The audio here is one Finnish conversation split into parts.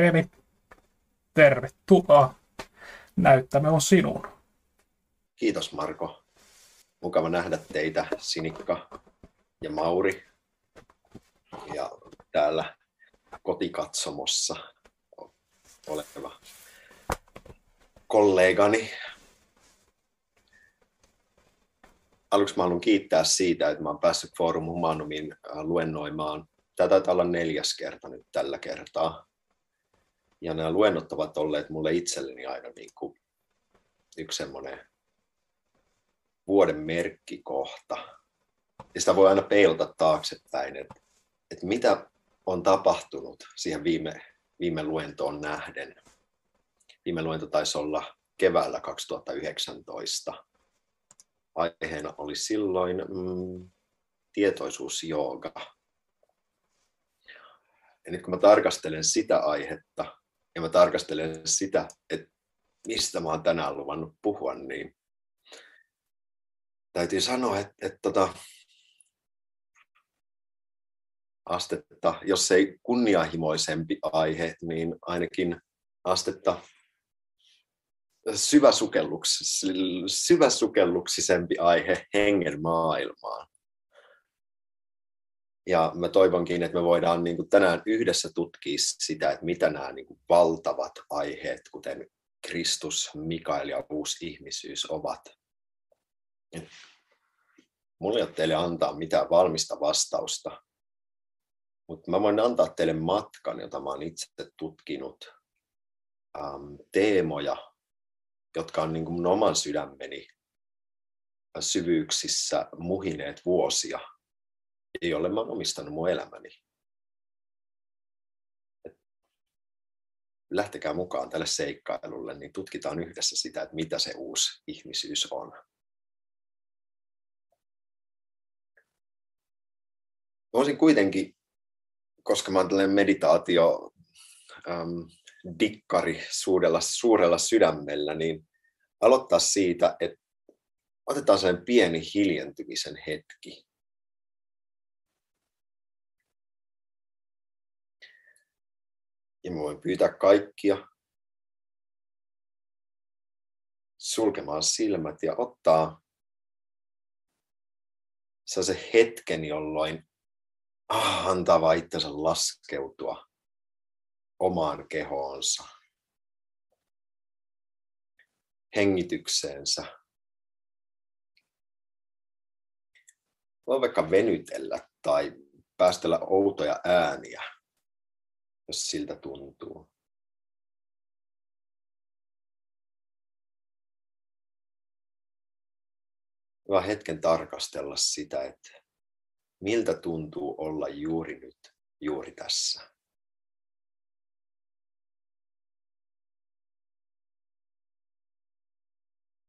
Jeremi, tervetuloa. Näyttämä on sinun. Kiitos Marko. Mukava nähdä teitä, Sinikka ja Mauri. Ja täällä kotikatsomossa oleva kollegani. Aluksi mä haluan kiittää siitä, että mä oon päässyt Forum Humanumin äh, luennoimaan. Tämä taitaa olla neljäs kerta nyt tällä kertaa. Ja nämä luennot ovat olleet mulle itselleni aina niin kuin yksi semmoinen vuoden merkkikohta. Ja sitä voi aina peilata taaksepäin, että, että mitä on tapahtunut siihen viime, viime luentoon nähden. Viime luento taisi olla keväällä 2019. Aiheena oli silloin mm, tietoisuusjooga. Ja nyt kun mä tarkastelen sitä aihetta ja mä tarkastelen sitä, että mistä mä oon tänään luvannut puhua, niin täytyy sanoa, että, että, tota, astetta, jos ei kunnianhimoisempi aihe, niin ainakin astetta syväsukelluks, syväsukelluksisempi aihe hengen maailmaan. Ja mä toivonkin, että me voidaan niin kuin tänään yhdessä tutkia sitä, että mitä nämä niin kuin valtavat aiheet, kuten Kristus, Mikael ja uusi ihmisyys ovat. Mulla ei ole teille antaa mitään valmista vastausta, mutta mä voin antaa teille matkan, jota mä oon itse tutkinut, ähm, teemoja, jotka on niin kuin mun oman sydämeni syvyyksissä muhineet vuosia, jolle mä oon omistanut mun elämäni. lähtekää mukaan tälle seikkailulle, niin tutkitaan yhdessä sitä, että mitä se uusi ihmisyys on. Voisin kuitenkin koska mä oon tällainen meditaatio ähm, dikkari suurella, suurella sydämellä, niin aloittaa siitä, että otetaan sen pieni hiljentymisen hetki. Ja mä voin pyytää kaikkia sulkemaan silmät ja ottaa se hetken, jolloin ah, antaa vaan itsensä laskeutua omaan kehoonsa, hengitykseensä. Voi vaikka venytellä tai päästellä outoja ääniä, jos siltä tuntuu. Hyvä hetken tarkastella sitä, että miltä tuntuu olla juuri nyt, juuri tässä.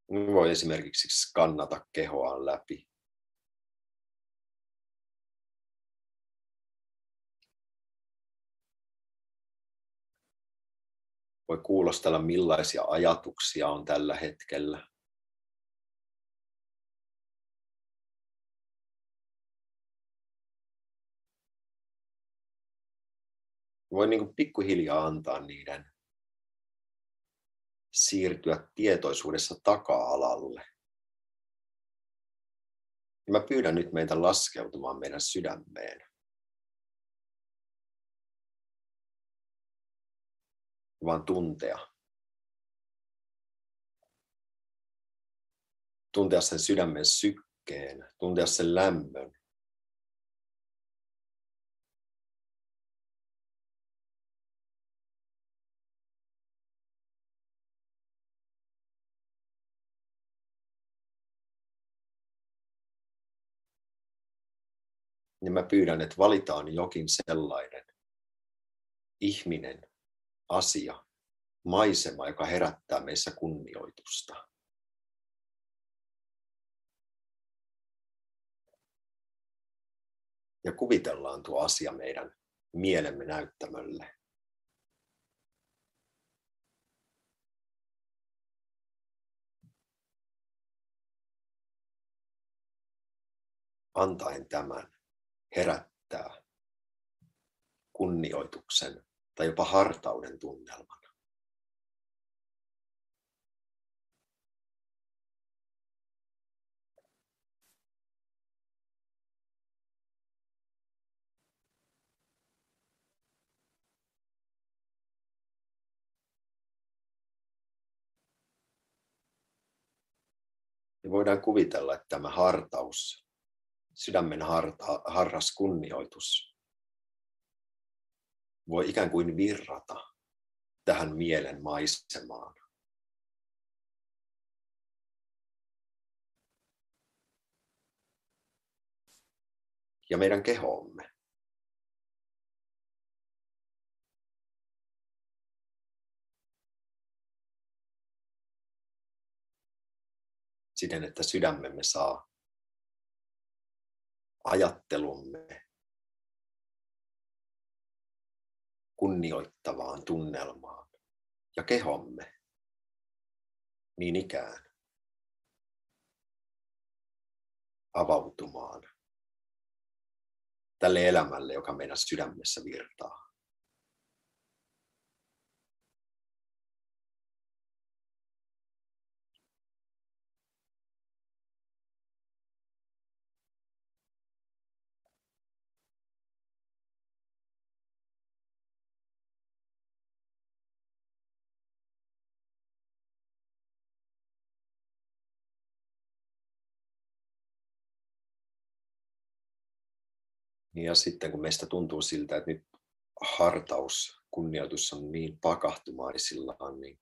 Voi esimerkiksi skannata kehoaan läpi. Voi kuulostella millaisia ajatuksia on tällä hetkellä. voi niin kuin pikkuhiljaa antaa niiden siirtyä tietoisuudessa taka-alalle. Ja mä pyydän nyt meitä laskeutumaan meidän sydämeen. Vaan tuntea. Tuntea sen sydämen sykkeen, tuntea sen lämmön. niin mä pyydän, että valitaan jokin sellainen ihminen, asia, maisema, joka herättää meissä kunnioitusta. Ja kuvitellaan tuo asia meidän mielemme näyttämölle. Antaen tämän herättää kunnioituksen tai jopa hartauden tunnelman. Ja voidaan kuvitella, että tämä hartaus, sydämen harta, harras kunnioitus, voi ikään kuin virrata tähän mielen maisemaan. Ja meidän kehoomme. siten, että sydämemme saa ajattelumme kunnioittavaan tunnelmaan ja kehomme niin ikään avautumaan tälle elämälle, joka meidän sydämessä virtaa. Ja sitten kun meistä tuntuu siltä, että nyt hartaus, kunnioitus on niin pakahtumaisillaan, niin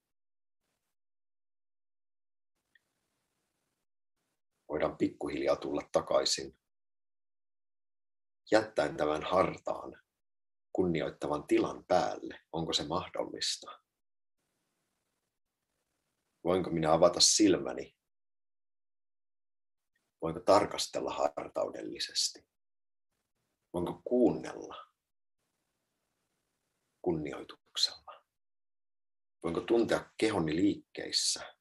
voidaan pikkuhiljaa tulla takaisin jättäen tämän hartaan kunnioittavan tilan päälle. Onko se mahdollista? Voinko minä avata silmäni? Voinko tarkastella hartaudellisesti? Voinko kuunnella kunnioituksella? Voinko tuntea kehoni liikkeissä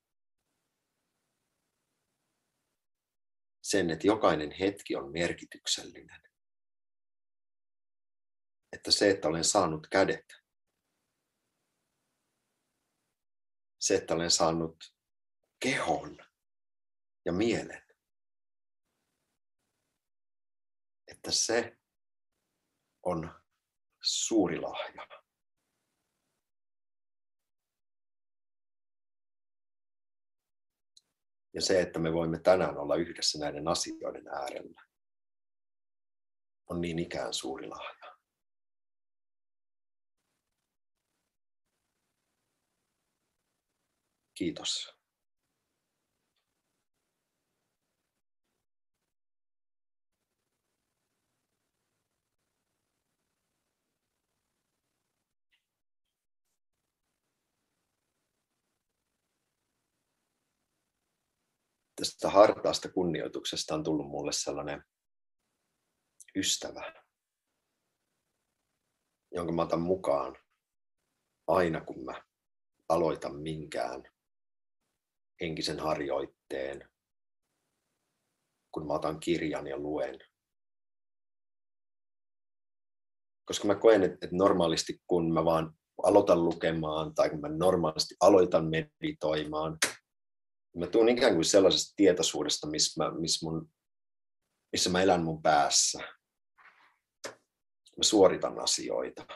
sen, että jokainen hetki on merkityksellinen. Että se, että olen saanut kädet, se, että olen saanut kehon ja mielen, että se on suuri lahja. Ja se, että me voimme tänään olla yhdessä näiden asioiden äärellä, on niin ikään suuri lahja. Kiitos. Tästä hartaasta kunnioituksesta on tullut mulle sellainen ystävä, jonka mä otan mukaan aina kun mä aloitan minkään henkisen harjoitteen, kun mä otan kirjan ja luen. Koska mä koen, että normaalisti kun mä vaan aloitan lukemaan tai kun mä normaalisti aloitan meditoimaan, mä tuun ikään kuin sellaisesta tietoisuudesta, missä mä, missä, mun, missä mä elän mun päässä. Mä suoritan asioita.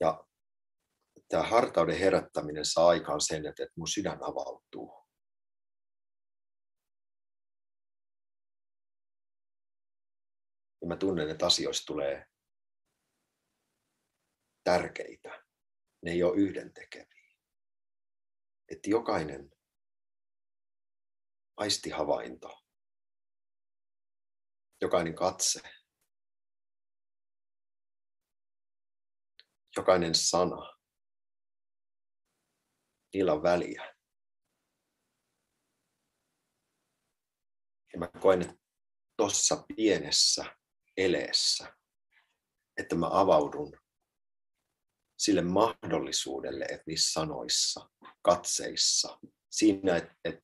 Ja tämä hartauden herättäminen saa aikaan sen, että, mun sydän avautuu. Ja mä tunnen, että asioista tulee tärkeitä ne ei ole yhdentekeviä. Että jokainen aistihavainto, jokainen katse, jokainen sana, niillä on väliä. Ja mä koen, että tuossa pienessä eleessä, että mä avaudun sille mahdollisuudelle, että niissä sanoissa, katseissa, siinä, että, että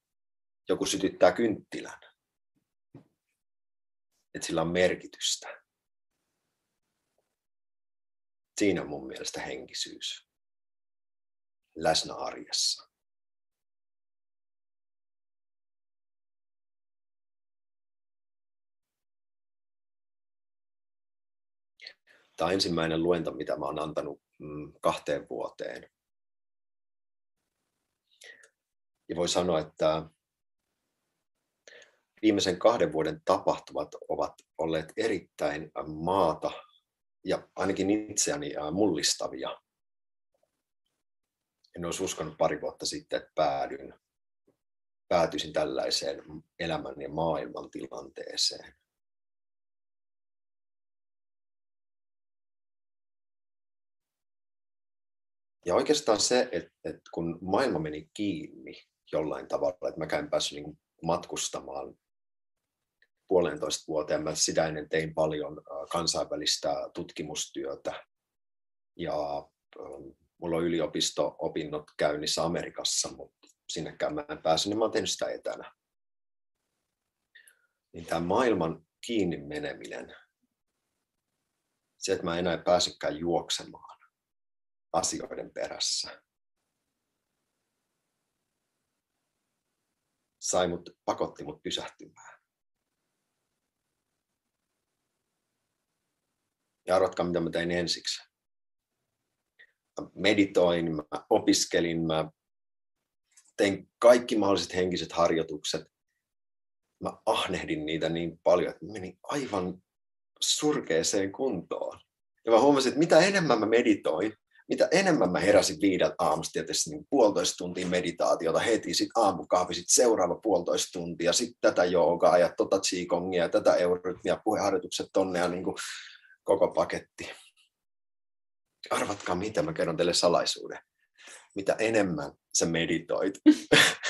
joku sytyttää kynttilän. että sillä on merkitystä. Siinä on mun mielestä henkisyys läsnä arjessa. Tämä on ensimmäinen luento, mitä mä olen antanut kahteen vuoteen. Ja voi sanoa, että viimeisen kahden vuoden tapahtumat ovat olleet erittäin maata ja ainakin itseäni mullistavia. En olisi uskonut pari vuotta sitten, että päädyn, päätyisin tällaiseen elämän ja maailman tilanteeseen. Ja oikeastaan se, että, että kun maailma meni kiinni jollain tavalla, että mä en päässyt niin matkustamaan puolentoista vuoteen. Mä sitä ennen tein paljon kansainvälistä tutkimustyötä ja mulla on yliopisto-opinnot käynnissä Amerikassa, mutta sinnekään mä en pääse, niin mä oon tehnyt sitä etänä. Niin tämä maailman kiinni meneminen, se, että mä enää pääsekään juoksemaan asioiden perässä, sai mut, pakotti mut pysähtymään. Ja arvatkaa, mitä mä tein ensiksi. Mä meditoin, mä opiskelin, mä tein kaikki mahdolliset henkiset harjoitukset. Mä ahnehdin niitä niin paljon, että menin aivan surkeeseen kuntoon. Ja mä huomasin, että mitä enemmän mä meditoin, mitä enemmän mä heräsin viideltä aamusta, tietysti niin puolitoista tuntia meditaatiota heti, sitten aamukahvi, sitten seuraava puolitoista tuntia, sitten tätä joogaa ja tota qigongia tätä eurytmia, puheharjoitukset tonne ja niin kuin koko paketti. Arvatkaa mitä, mä kerron teille salaisuuden. Mitä enemmän sä meditoit,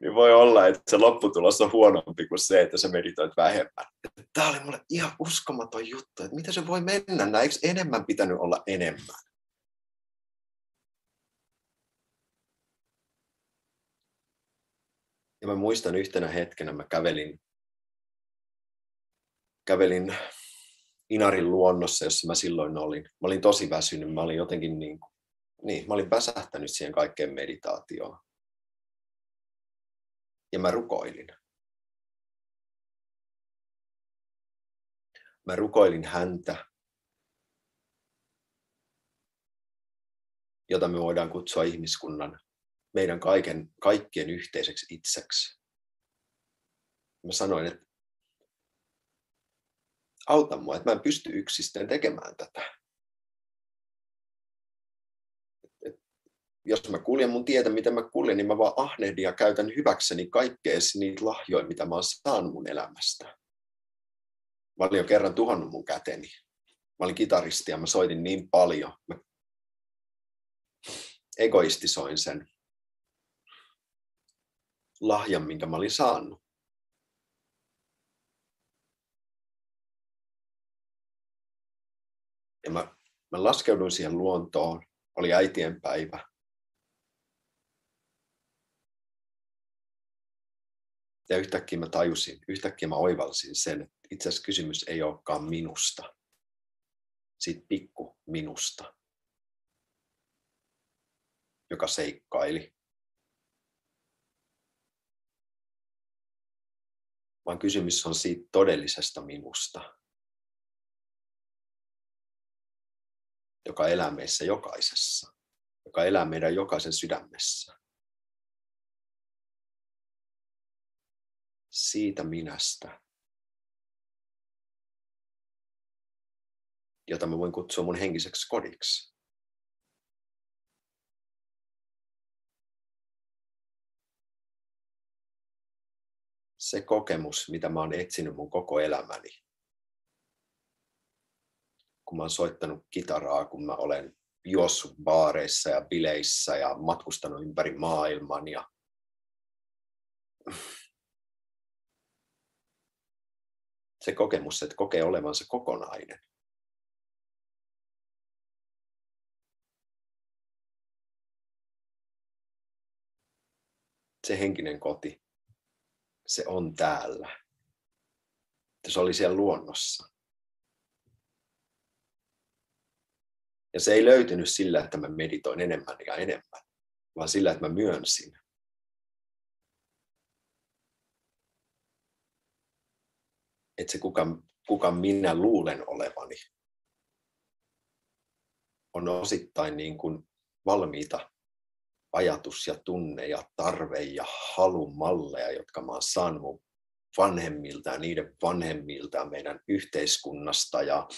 niin voi olla, että se lopputulos on huonompi kuin se, että sä meditoit vähemmän. Tämä oli mulle ihan uskomaton juttu, että mitä se voi mennä, näin eikö enemmän pitänyt olla enemmän? Ja mä muistan yhtenä hetkenä, mä kävelin, kävelin Inarin luonnossa, jossa mä silloin olin. Mä olin tosi väsynyt, mä olin jotenkin niin, niin mä olin väsähtänyt siihen kaikkeen meditaatioon. Ja mä rukoilin. Mä rukoilin häntä, jota me voidaan kutsua ihmiskunnan, meidän kaiken, kaikkien yhteiseksi itseksi. Mä sanoin, että auta mua, että mä en pysty yksistään tekemään tätä. Jos mä kuljen mun tietä, mitä mä kuljen, niin mä vaan ahnehdin ja käytän hyväkseni kaikkea niitä lahjoja, mitä mä oon saanut mun elämästä. Mä olin jo kerran tuhannut mun käteni. Mä olin kitaristi ja mä soitin niin paljon. Mä egoistisoin sen lahjan, minkä mä olin saanut. Ja mä, mä laskeuduin siihen luontoon, oli äitien päivä. Ja yhtäkkiä mä tajusin, yhtäkkiä mä oivalsin sen, että itse asiassa kysymys ei olekaan minusta, siitä pikku minusta, joka seikkaili. Vaan kysymys on siitä todellisesta minusta, joka elää meissä jokaisessa, joka elää meidän jokaisen sydämessä. Siitä minästä, jota mä voin kutsua mun henkiseksi kodiksi. Se kokemus, mitä mä oon etsinyt mun koko elämäni, kun mä oon soittanut kitaraa, kun mä olen juossut baareissa ja bileissä ja matkustanut ympäri maailman ja se kokemus, että kokee olevansa kokonainen. Se henkinen koti, se on täällä. Se oli siellä luonnossa. Ja se ei löytynyt sillä, että mä meditoin enemmän ja enemmän, vaan sillä, että mä myönsin. Että se kuka, kuka minä luulen olevani on osittain niin kuin valmiita ajatus ja tunne ja tarve ja halumalleja, jotka mä oon saanut vanhemmilta ja niiden vanhemmilta meidän yhteiskunnasta ja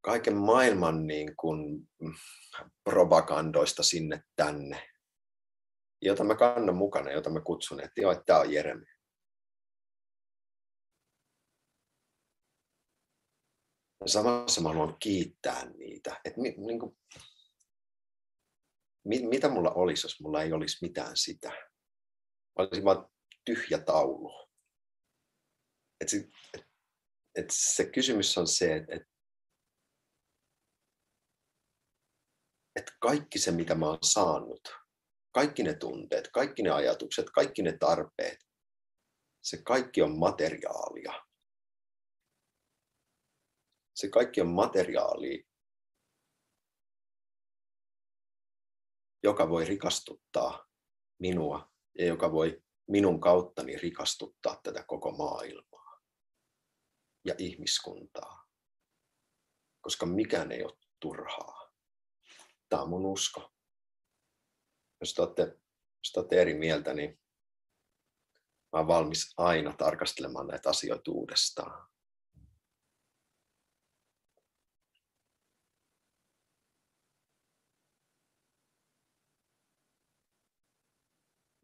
kaiken maailman niin kuin propagandoista sinne tänne, jota mä kannan mukana, jota mä kutsun, että joo, että tämä on Jeremy. Samassa mä haluan kiittää niitä. Että mi, niin kuin, mit, mitä mulla olisi, jos mulla ei olisi mitään sitä? Mä olisin vaan tyhjä taulu. Et se, et, et se kysymys on se, että et, et kaikki se, mitä mä oon saanut, kaikki ne tunteet, kaikki ne ajatukset, kaikki ne tarpeet, se kaikki on materiaalia. Se kaikki on materiaalia, joka voi rikastuttaa minua ja joka voi minun kauttani rikastuttaa tätä koko maailmaa ja ihmiskuntaa. Koska mikään ei ole turhaa. Tämä on mun usko. Jos te olette, jos te olette eri mieltä, niin mä olen valmis aina tarkastelemaan näitä asioita uudestaan.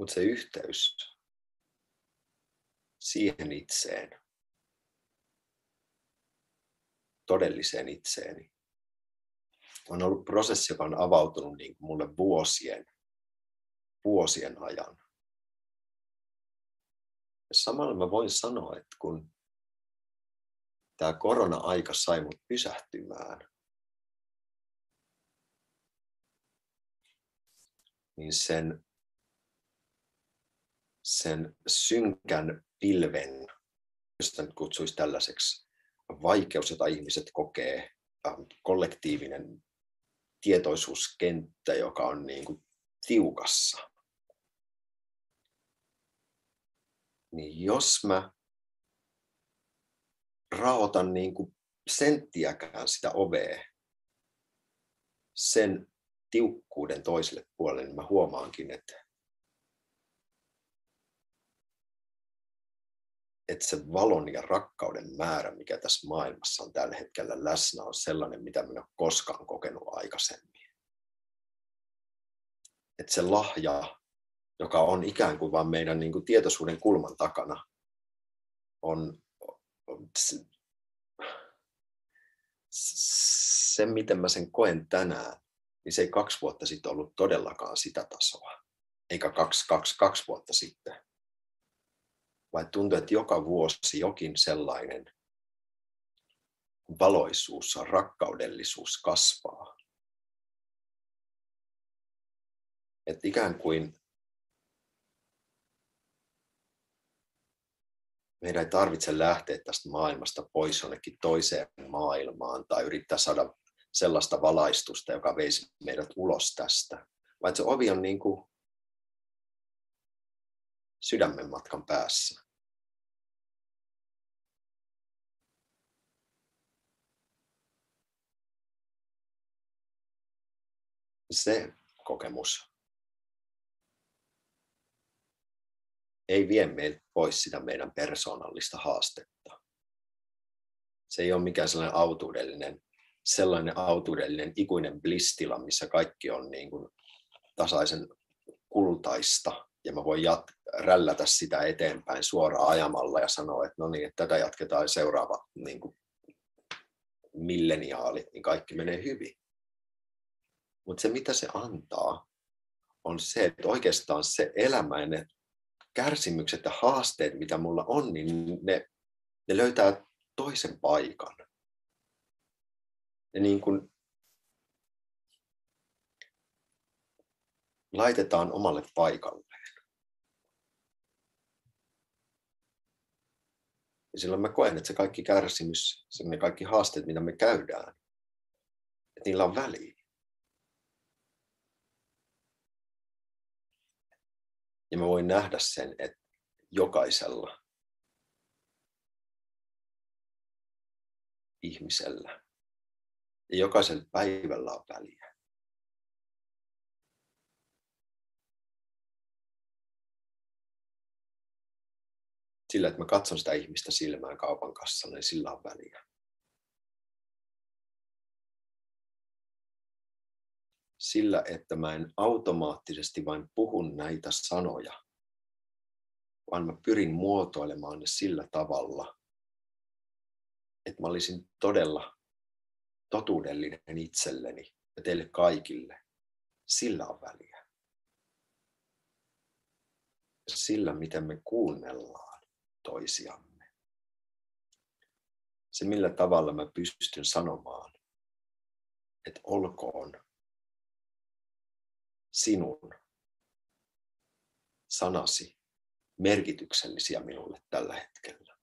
Mutta se yhteys siihen itseen, todelliseen itseeni, on ollut prosessi, joka on avautunut niin kuin mulle vuosien, vuosien ajan. Ja samalla mä voin sanoa, että kun tämä korona-aika sai mut pysähtymään, niin sen sen synkän pilven, josta nyt kutsuisi tällaiseksi, vaikeus, jota ihmiset kokee, kollektiivinen tietoisuuskenttä, joka on niin kuin tiukassa. Niin jos mä raotan niin kuin senttiäkään sitä ovea sen tiukkuuden toiselle puolelle, niin mä huomaankin, että että se valon ja rakkauden määrä, mikä tässä maailmassa on tällä hetkellä läsnä, on sellainen, mitä minä olen koskaan kokenut aikaisemmin. Että se lahja, joka on ikään kuin vain meidän niin kuin tietoisuuden kulman takana, on, se, se, miten mä sen koen tänään, niin se ei kaksi vuotta sitten ollut todellakaan sitä tasoa. Eikä kaksi, kaksi, kaksi vuotta sitten vai tuntuu, että joka vuosi jokin sellainen valoisuus, rakkaudellisuus kasvaa. Että ikään kuin meidän ei tarvitse lähteä tästä maailmasta pois jonnekin toiseen maailmaan tai yrittää saada sellaista valaistusta, joka veisi meidät ulos tästä. Vaan se ovi on niin kuin sydämen matkan päässä. Se kokemus ei vie meiltä pois sitä meidän persoonallista haastetta. Se ei ole mikään sellainen autuudellinen, sellainen autuudellinen ikuinen blistila, missä kaikki on niin kuin tasaisen kultaista ja mä voin jat- rällätä sitä eteenpäin suoraan ajamalla ja sanoa, että no niin, että tätä jatketaan seuraava niin kuin milleniaalit, niin kaikki menee hyvin. Mutta se, mitä se antaa, on se, että oikeastaan se elämä ja ne kärsimykset ja haasteet, mitä mulla on, niin ne, ne löytää toisen paikan. Ja niin kuin laitetaan omalle paikalleen. Niin silloin mä koen, että se kaikki kärsimys, se ne kaikki haasteet, mitä me käydään, että niillä on väliä. Ja mä voin nähdä sen, että jokaisella ihmisellä ja jokaisella päivällä on väliä. Sillä, että mä katson sitä ihmistä silmään kaupan kassalla, niin sillä on väliä. Sillä, että mä en automaattisesti vain puhun näitä sanoja, vaan mä pyrin muotoilemaan ne sillä tavalla, että mä olisin todella totuudellinen itselleni ja teille kaikille. Sillä on väliä. Sillä, miten me kuunnellaan toisiamme. Se, millä tavalla mä pystyn sanomaan, että olkoon sinun sanasi merkityksellisiä minulle tällä hetkellä.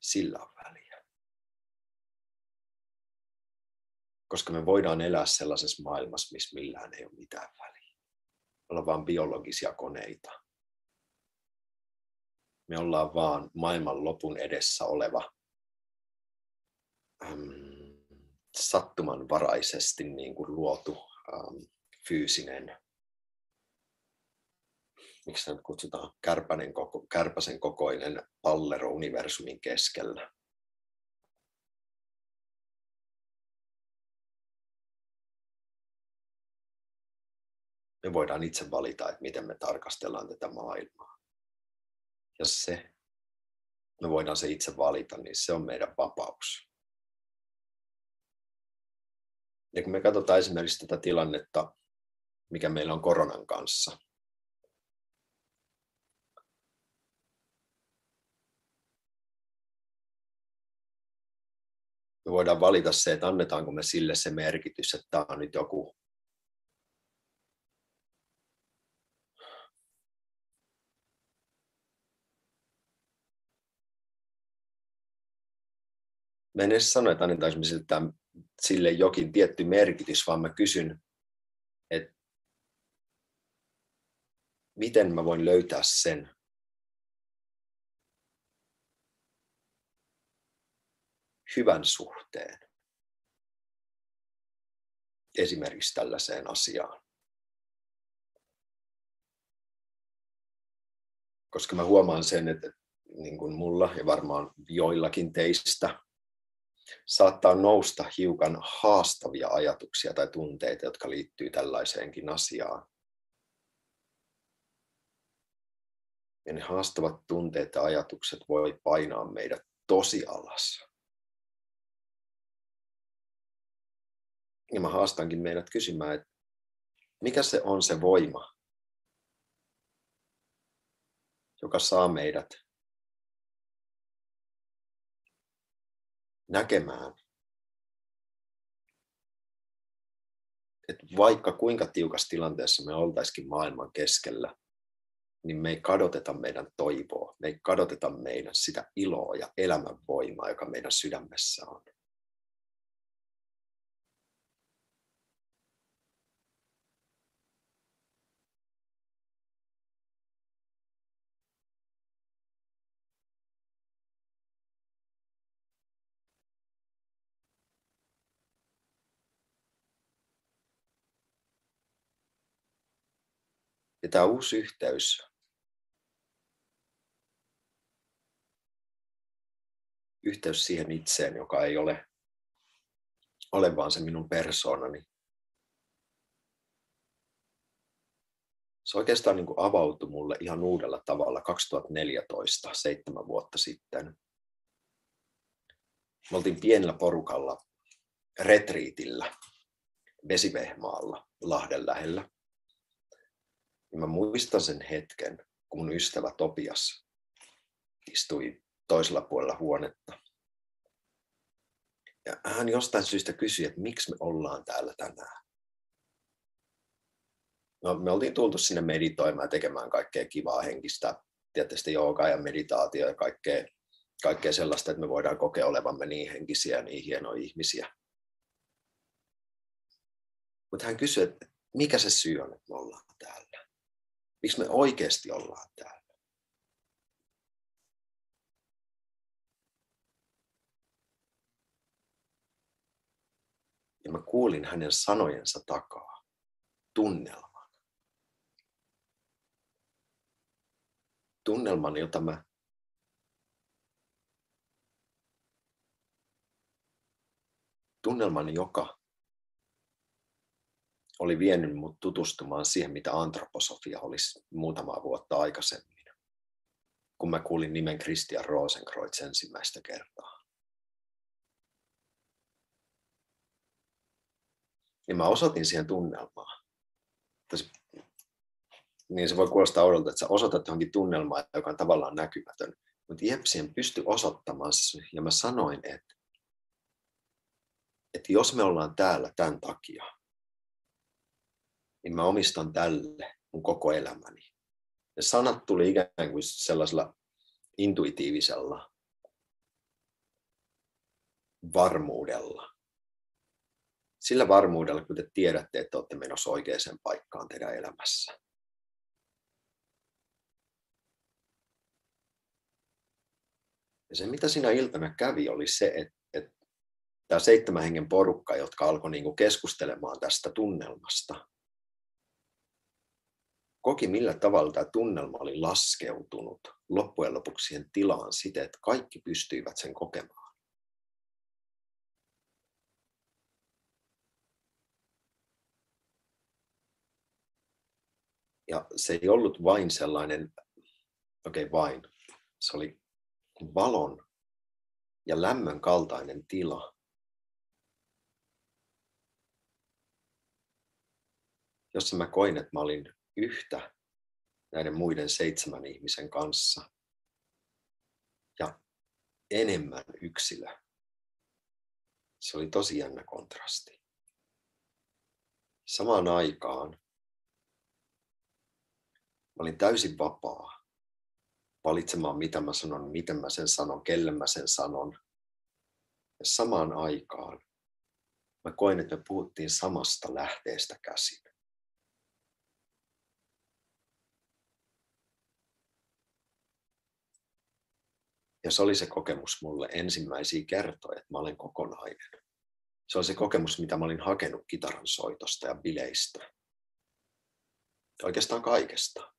Sillä on väliä. Koska me voidaan elää sellaisessa maailmassa, missä millään ei ole mitään väliä. Me ollaan vain biologisia koneita. Me ollaan vaan maailman lopun edessä oleva äm, sattumanvaraisesti niin kuin luotu äm, fyysinen miksi sitä kutsutaan, kärpänen koko, kärpäsen kokoinen pallero universumin keskellä. Me voidaan itse valita, että miten me tarkastellaan tätä maailmaa. Ja se, me voidaan se itse valita, niin se on meidän vapaus. Ja kun me katsotaan esimerkiksi tätä tilannetta, mikä meillä on koronan kanssa, me voidaan valita se, että annetaanko me sille se merkitys, että tämä on nyt joku Mä en edes sano, että annetaanko me sille, sille jokin tietty merkitys, vaan mä kysyn, että miten mä voin löytää sen, hyvän suhteen esimerkiksi tällaiseen asiaan. Koska mä huomaan sen, että niin kuin mulla ja varmaan joillakin teistä saattaa nousta hiukan haastavia ajatuksia tai tunteita, jotka liittyy tällaiseenkin asiaan. Ja ne haastavat tunteet ja ajatukset voi painaa meidät tosi alas. Ja mä haastankin meidät kysymään, että mikä se on se voima, joka saa meidät näkemään, että vaikka kuinka tiukassa tilanteessa me oltaisikin maailman keskellä, niin me ei kadoteta meidän toivoa, me ei kadoteta meidän sitä iloa ja elämänvoimaa, joka meidän sydämessä on. Tämä uusi yhteys yhteys siihen itseen, joka ei ole, ole vaan se minun persoonani. Se oikeastaan niin kuin avautui mulle ihan uudella tavalla 2014, seitsemän vuotta sitten. Me oltiin pienellä porukalla retriitillä Vesivehmaalla Lahden lähellä. Ja mä muistan sen hetken, kun mun ystävä Topias istui toisella puolella huonetta. Ja hän jostain syystä kysyi, että miksi me ollaan täällä tänään. No, me oltiin tultu sinne meditoimaan ja tekemään kaikkea kivaa henkistä, tietysti joogaa ja meditaatio ja kaikkea kaikkea sellaista, että me voidaan kokea olevamme niin henkisiä ja niin hienoja ihmisiä. Mutta hän kysyi, että mikä se syy on, että me ollaan? Miksi me oikeasti ollaan täällä? Ja mä kuulin hänen sanojensa takaa tunnelman. Tunnelman, jota mä tunnelman, joka oli vienyt mut tutustumaan siihen, mitä antroposofia olisi muutama vuotta aikaisemmin, kun mä kuulin nimen Christian Rosenkreutz ensimmäistä kertaa. Ja mä osoitin siihen tunnelmaa. Niin se voi kuulostaa oudolta, että sä osoitat johonkin tunnelmaa, joka on tavallaan näkymätön. Mutta Jepsien pysty osoittamaan ja mä sanoin, että, että jos me ollaan täällä tämän takia, niin mä omistan tälle mun koko elämäni. Ja sanat tuli ikään kuin sellaisella intuitiivisella varmuudella. Sillä varmuudella, kun te tiedätte, että olette menossa oikeaan paikkaan teidän elämässä. Ja se, mitä siinä iltana kävi, oli se, että, että tämä seitsemän hengen porukka, jotka alkoi niin keskustelemaan tästä tunnelmasta, koki millä tavalla tämä tunnelma oli laskeutunut loppujen lopuksi siihen tilaan siten, että kaikki pystyivät sen kokemaan. Ja se ei ollut vain sellainen, okei okay, vain, se oli valon ja lämmön kaltainen tila, jossa mä koin, että mä olin yhtä näiden muiden seitsemän ihmisen kanssa ja enemmän yksilö. Se oli tosi jännä kontrasti. Samaan aikaan mä olin täysin vapaa valitsemaan, mitä mä sanon, miten mä sen sanon, kelle mä sen sanon. Ja samaan aikaan mä koin, että me puhuttiin samasta lähteestä käsin. Ja se oli se kokemus mulle ensimmäisiä kertoja, että mä olen kokonainen. Se oli se kokemus, mitä mä olin hakenut kitaran soitosta ja bileistä. Oikeastaan kaikesta.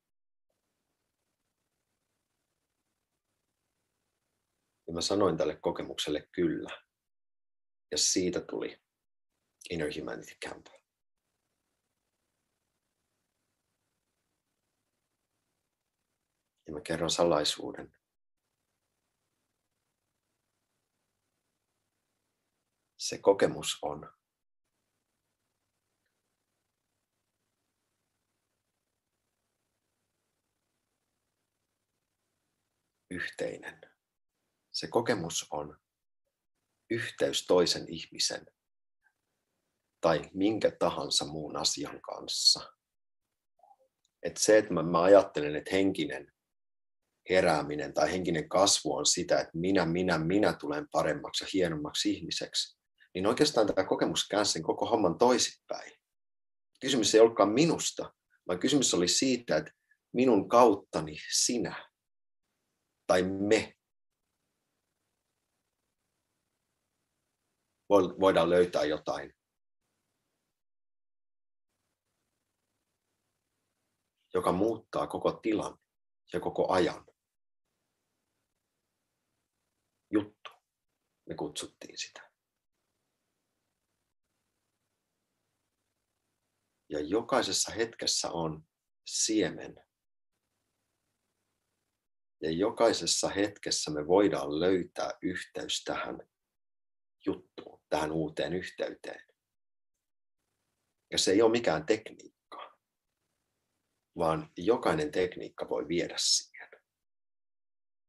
Ja mä sanoin tälle kokemukselle kyllä. Ja siitä tuli Inner Humanity Camp. Ja mä kerron salaisuuden. Se kokemus on. Yhteinen. Se kokemus on yhteys toisen ihmisen tai minkä tahansa muun asian kanssa. Et se, että mä, mä ajattelen, että henkinen herääminen tai henkinen kasvu on sitä, että minä, minä, minä tulen paremmaksi ja hienommaksi ihmiseksi, niin oikeastaan tämä kokemus käänsi sen koko homman toisinpäin. Kysymys ei ollutkaan minusta, vaan kysymys oli siitä, että minun kauttani sinä tai me voidaan löytää jotain, joka muuttaa koko tilan ja koko ajan. Juttu, me kutsuttiin sitä. Ja jokaisessa hetkessä on siemen. Ja jokaisessa hetkessä me voidaan löytää yhteys tähän juttuun, tähän uuteen yhteyteen. Ja se ei ole mikään tekniikka, vaan jokainen tekniikka voi viedä siihen.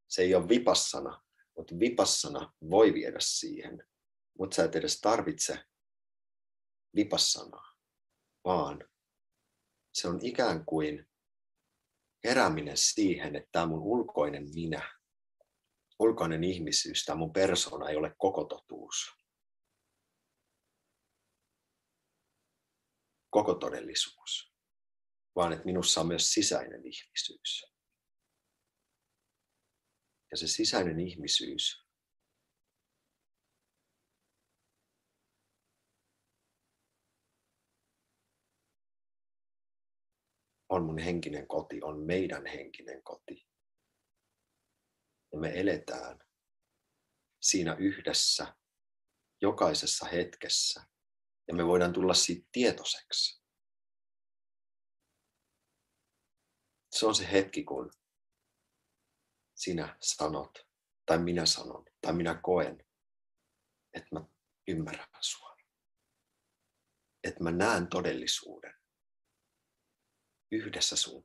Se ei ole vipassana, mutta vipassana voi viedä siihen, mutta sä et edes tarvitse vipassanaa vaan se on ikään kuin herääminen siihen, että tämä mun ulkoinen minä ulkoinen ihmisyys, tämä mun persona ei ole koko totuus. Koko todellisuus, vaan että minussa on myös sisäinen ihmisyys. Ja se sisäinen ihmisyys on mun henkinen koti, on meidän henkinen koti. Ja me eletään siinä yhdessä, jokaisessa hetkessä. Ja me voidaan tulla siitä tietoiseksi. Se on se hetki, kun sinä sanot, tai minä sanon, tai minä koen, että mä ymmärrän sua. Että mä näen todellisuuden yhdessä sun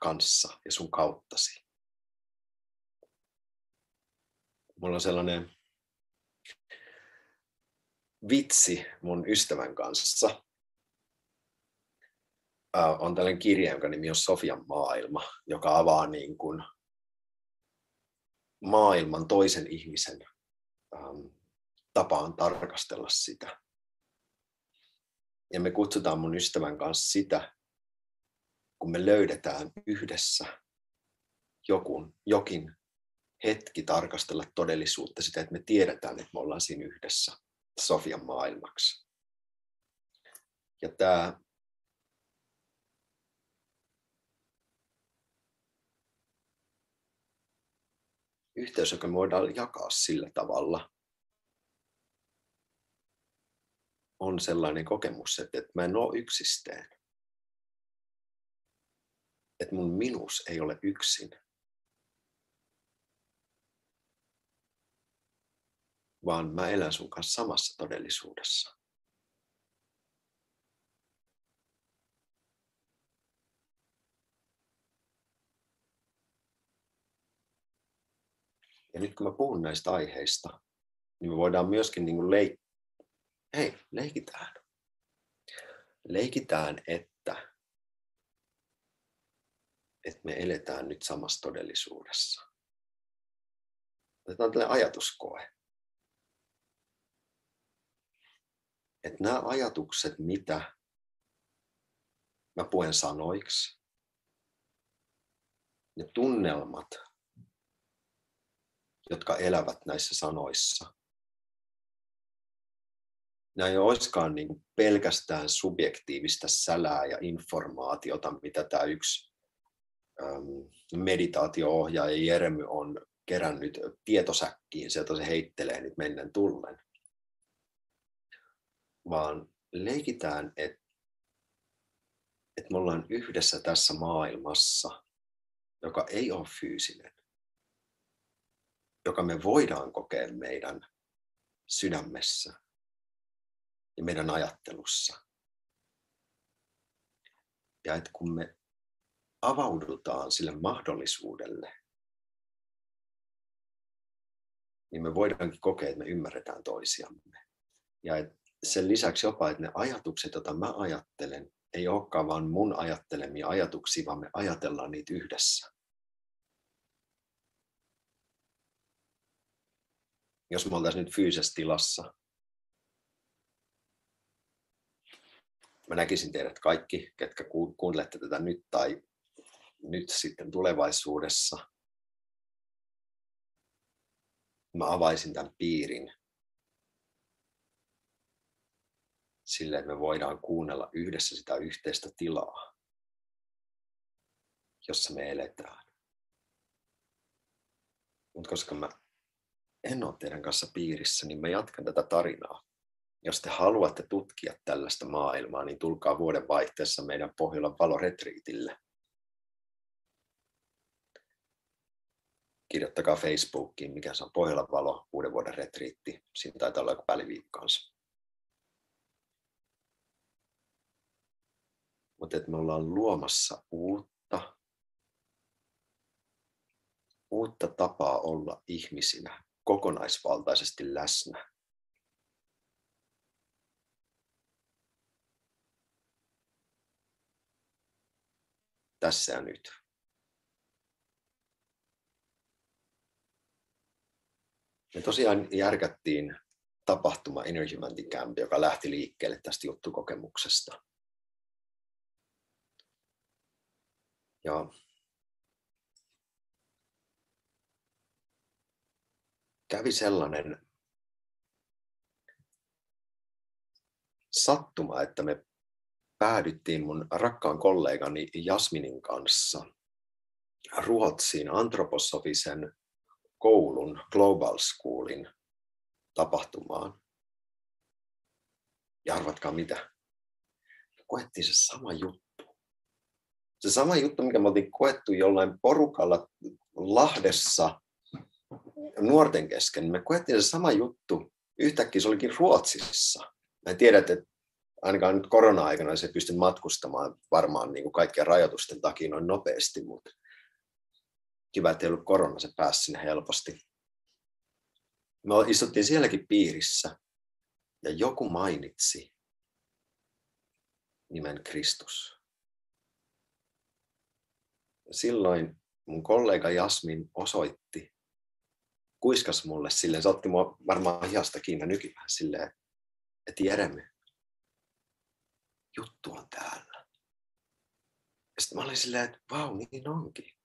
kanssa ja sun kauttasi. Mulla on sellainen vitsi mun ystävän kanssa. on tällainen kirja, jonka nimi on Sofian maailma, joka avaa niin kuin maailman toisen ihmisen tapaan tarkastella sitä. Ja me kutsutaan mun ystävän kanssa sitä kun me löydetään yhdessä jokun, jokin hetki tarkastella todellisuutta, sitä, että me tiedetään, että me ollaan siinä yhdessä Sofian maailmaksi. Ja tämä yhteys, joka me voidaan jakaa sillä tavalla, on sellainen kokemus, että, että mä en ole yksisteen että mun minus ei ole yksin. Vaan mä elän sun kanssa samassa todellisuudessa. Ja nyt kun mä puhun näistä aiheista, niin me voidaan myöskin niin leik... Hei, leikitään. Leikitään, että että me eletään nyt samassa todellisuudessa. Otetaan tällainen ajatuskoe. Että nämä ajatukset, mitä mä puen sanoiksi, ne tunnelmat, jotka elävät näissä sanoissa, nämä ei olisikaan niin pelkästään subjektiivista sälää ja informaatiota, mitä tämä yksi meditaatio-ohjaaja Jeremy on kerännyt tietosäkkiin, sieltä se heittelee nyt mennen tullen. Vaan leikitään, että että me ollaan yhdessä tässä maailmassa, joka ei ole fyysinen, joka me voidaan kokea meidän sydämessä ja meidän ajattelussa. Ja että kun me avaudutaan sille mahdollisuudelle, niin me voidaankin kokea, että me ymmärretään toisiamme. Ja sen lisäksi jopa, että ne ajatukset, joita mä ajattelen, ei olekaan vaan mun ajattelemia ajatuksia, vaan me ajatellaan niitä yhdessä. Jos me oltaisiin nyt fyysisessä tilassa, mä näkisin teidät kaikki, ketkä kuuntelette tätä nyt tai nyt sitten tulevaisuudessa mä avaisin tämän piirin sille, että me voidaan kuunnella yhdessä sitä yhteistä tilaa, jossa me eletään. Mutta koska mä en ole teidän kanssa piirissä, niin mä jatkan tätä tarinaa. Jos te haluatte tutkia tällaista maailmaa, niin tulkaa vuoden vaihteessa meidän Pohjolan valoretriitille. Kirjoittakaa Facebookiin, mikä se on Pohjolan valo, uuden vuoden retriitti. Siinä taitaa olla joku väliviikkaansa. Mutta että me ollaan luomassa uutta, uutta tapaa olla ihmisinä, kokonaisvaltaisesti läsnä. Tässä ja nyt. Me tosiaan järkättiin tapahtuma Energy Camp, joka lähti liikkeelle tästä juttukokemuksesta. Ja kävi sellainen sattuma, että me päädyttiin mun rakkaan kollegani Jasminin kanssa Ruotsin antroposofisen koulun Global Schoolin tapahtumaan. Ja arvatkaa mitä? Koettiin se sama juttu. Se sama juttu, mikä me oltiin koettu jollain porukalla Lahdessa nuorten kesken. Me koettiin se sama juttu. Yhtäkkiä se olikin Ruotsissa. Mä tiedän, että ainakaan nyt korona-aikana se pysty matkustamaan varmaan niin kuin kaikkien rajoitusten takia noin nopeasti, mutta kiva, että ei ollut korona, se pääsi sinne helposti. Me istuttiin sielläkin piirissä ja joku mainitsi nimen Kristus. Silloin mun kollega Jasmin osoitti, kuiskas mulle silleen, se otti mua varmaan hihasta kiinni nykin vähän silleen, että Jeremy, juttu on täällä. Ja sitten mä olin silleen, että vau, niin onkin.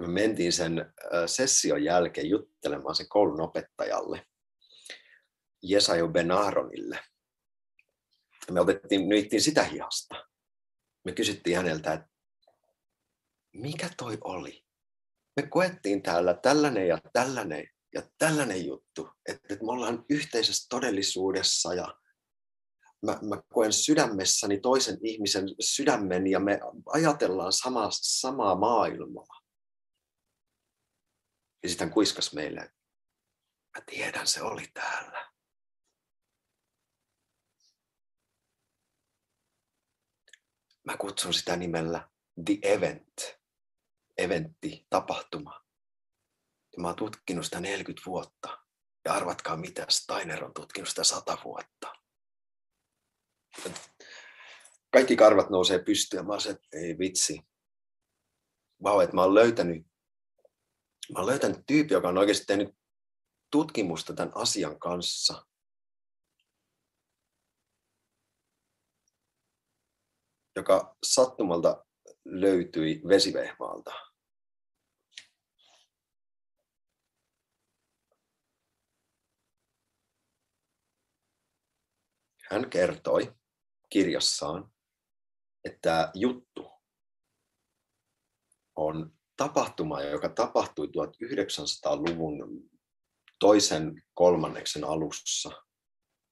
Me mentiin sen session jälkeen juttelemaan sen koulun opettajalle, Jesajo Benaronille. Me otettiin, nyittiin sitä hihasta. Me kysyttiin häneltä, että mikä toi oli? Me koettiin täällä tällainen ja tällainen ja tällainen juttu, että, me ollaan yhteisessä todellisuudessa ja mä, mä koen sydämessäni toisen ihmisen sydämen ja me ajatellaan sama, samaa maailmaa. Ja sitten hän kuiskas meille, mä tiedän, se oli täällä. Mä kutsun sitä nimellä The Event, eventti, tapahtuma. Ja mä oon tutkinut sitä 40 vuotta. Ja arvatkaa mitä, Steiner on tutkinut sitä 100 vuotta. Kaikki karvat nousee pystyyn ja mä oon se, että ei vitsi. Vau, että mä oon löytänyt, mä oon löytänyt tyyppi, joka on oikeasti tehnyt tutkimusta tämän asian kanssa. joka sattumalta löytyi vesivehmaalta. Hän kertoi kirjassaan, että juttu on tapahtuma, joka tapahtui 1900-luvun toisen kolmanneksen alussa,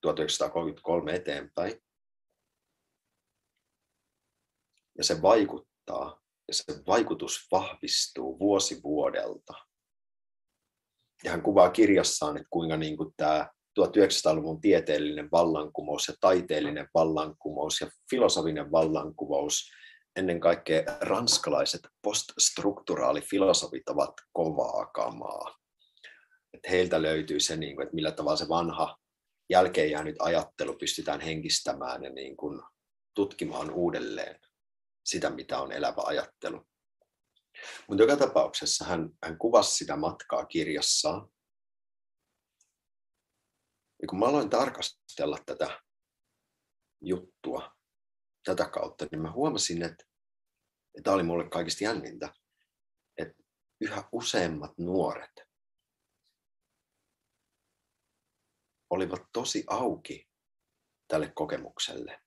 1933 eteenpäin. Ja se vaikuttaa ja se vaikutus vahvistuu vuosi vuodelta. Ja hän kuvaa kirjassaan, että kuinka niin kuin tämä 1900-luvun tieteellinen vallankumous ja taiteellinen vallankumous ja filosofinen vallankumous, ennen kaikkea ranskalaiset poststrukturaalifilosofit ovat kovaa kamaa. Että heiltä löytyy se, niin että millä tavalla se vanha jälkeen jäänyt ajattelu pystytään henkistämään ja niin kuin tutkimaan uudelleen sitä, mitä on elävä ajattelu. Mutta joka tapauksessa hän, hän kuvasi sitä matkaa kirjassaan ja kun mä aloin tarkastella tätä juttua tätä kautta, niin mä huomasin, että, että tämä oli mulle kaikista jännintä, että yhä useammat nuoret olivat tosi auki tälle kokemukselle.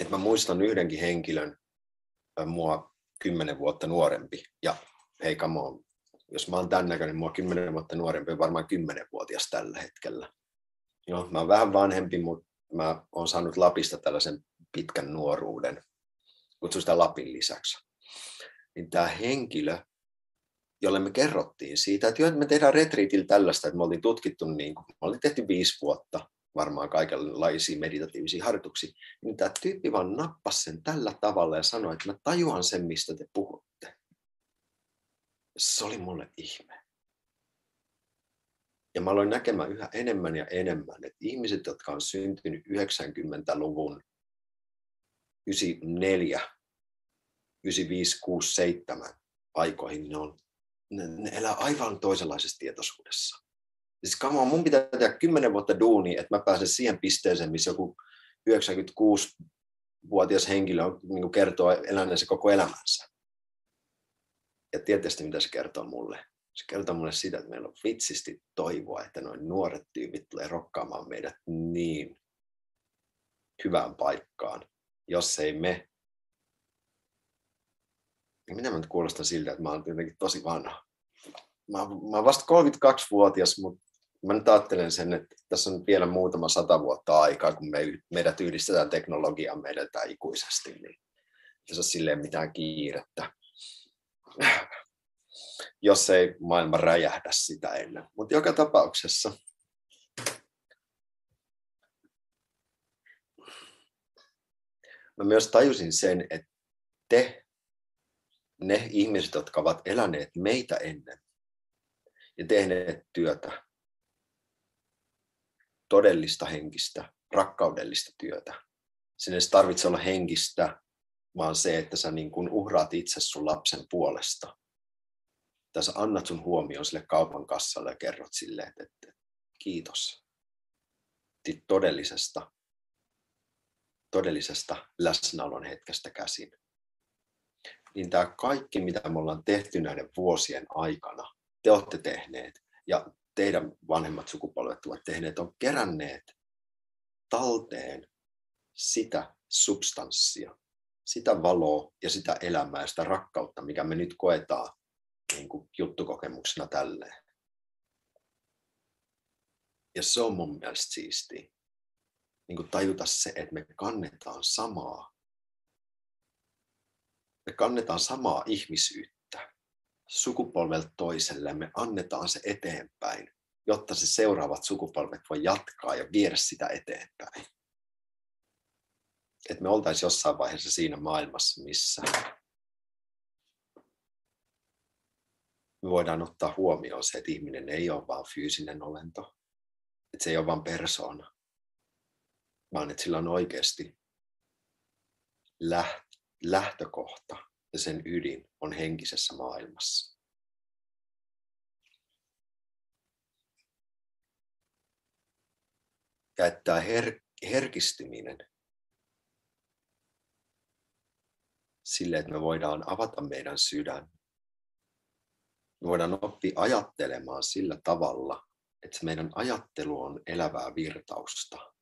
Et mä muistan yhdenkin henkilön, mua kymmenen vuotta nuorempi, ja hei come on, jos mä oon tämän näköinen, mua kymmenen vuotta nuorempi, varmaan kymmenenvuotias tällä hetkellä. Joo, mä oon vähän vanhempi, mutta mä oon saanut Lapista tällaisen pitkän nuoruuden, kutsun sitä Lapin lisäksi. Niin tämä henkilö, jolle me kerrottiin siitä, että, jo, me tehdään retriitillä tällaista, että me oltiin tutkittu, niin kuin, me oltiin tehty viisi vuotta varmaan kaikenlaisia meditatiivisia harjoituksia, niin tämä tyyppi vaan nappasi sen tällä tavalla ja sanoi, että mä tajuan sen, mistä te puhutte se oli mulle ihme. Ja mä aloin näkemään yhä enemmän ja enemmän, että ihmiset, jotka on syntynyt 90-luvun 94, 95, 6, 7, aikoihin, ne, on, ne, ne elää aivan toisenlaisessa tietoisuudessa. Siis come on, mun pitää tehdä kymmenen vuotta duuni, että mä pääsen siihen pisteeseen, missä joku 96-vuotias henkilö niin kertoo eläneensä koko elämänsä. Ja tietysti mitä se kertoo mulle? Se kertoo mulle sitä, että meillä on vitsisti toivoa, että noin nuoret tyypit tulee rokkaamaan meidät niin hyvään paikkaan, jos ei me. Minä nyt kuulostan siltä, että mä oon jotenkin tosi vanha. Mä, mä oon vasta 32-vuotias, mutta mä nyt ajattelen sen, että tässä on vielä muutama sata vuotta aikaa, kun me, meidät yhdistetään teknologiaan meidältä ikuisesti, niin se ole silleen mitään kiirettä jos ei maailma räjähdä sitä ennen. Mutta joka tapauksessa mä myös tajusin sen, että te, ne ihmiset, jotka ovat eläneet meitä ennen ja tehneet työtä, todellista henkistä, rakkaudellista työtä. Sen ei tarvitse olla henkistä, vaan se, että sä niin kuin uhraat itse sun lapsen puolesta tai sä annat sun huomioon sille kaupan kassalle ja kerrot sille, että kiitos todellisesta, todellisesta läsnäolon hetkestä käsin. Niin tämä kaikki, mitä me ollaan tehty näiden vuosien aikana, te olette tehneet ja teidän vanhemmat sukupolvet ovat tehneet, on keränneet talteen sitä substanssia, sitä valoa ja sitä elämää ja sitä rakkautta, mikä me nyt koetaan niin kuin juttukokemuksena tälleen. Ja se on mun mielestä siistiä. Niin kuin tajuta se, että me kannetaan samaa. Me kannetaan samaa ihmisyyttä sukupolvelta toiselle. Me annetaan se eteenpäin, jotta se seuraavat sukupolvet voi jatkaa ja viedä sitä eteenpäin. Että me oltaisiin jossain vaiheessa siinä maailmassa, missä me voidaan ottaa huomioon se, että ihminen ei ole vain fyysinen olento, että se ei ole vain persoona, vaan että sillä on oikeasti lähtökohta ja sen ydin on henkisessä maailmassa. Ja että tämä her- herkistyminen sille, että me voidaan avata meidän sydän me voidaan oppia ajattelemaan sillä tavalla, että meidän ajattelu on elävää virtausta.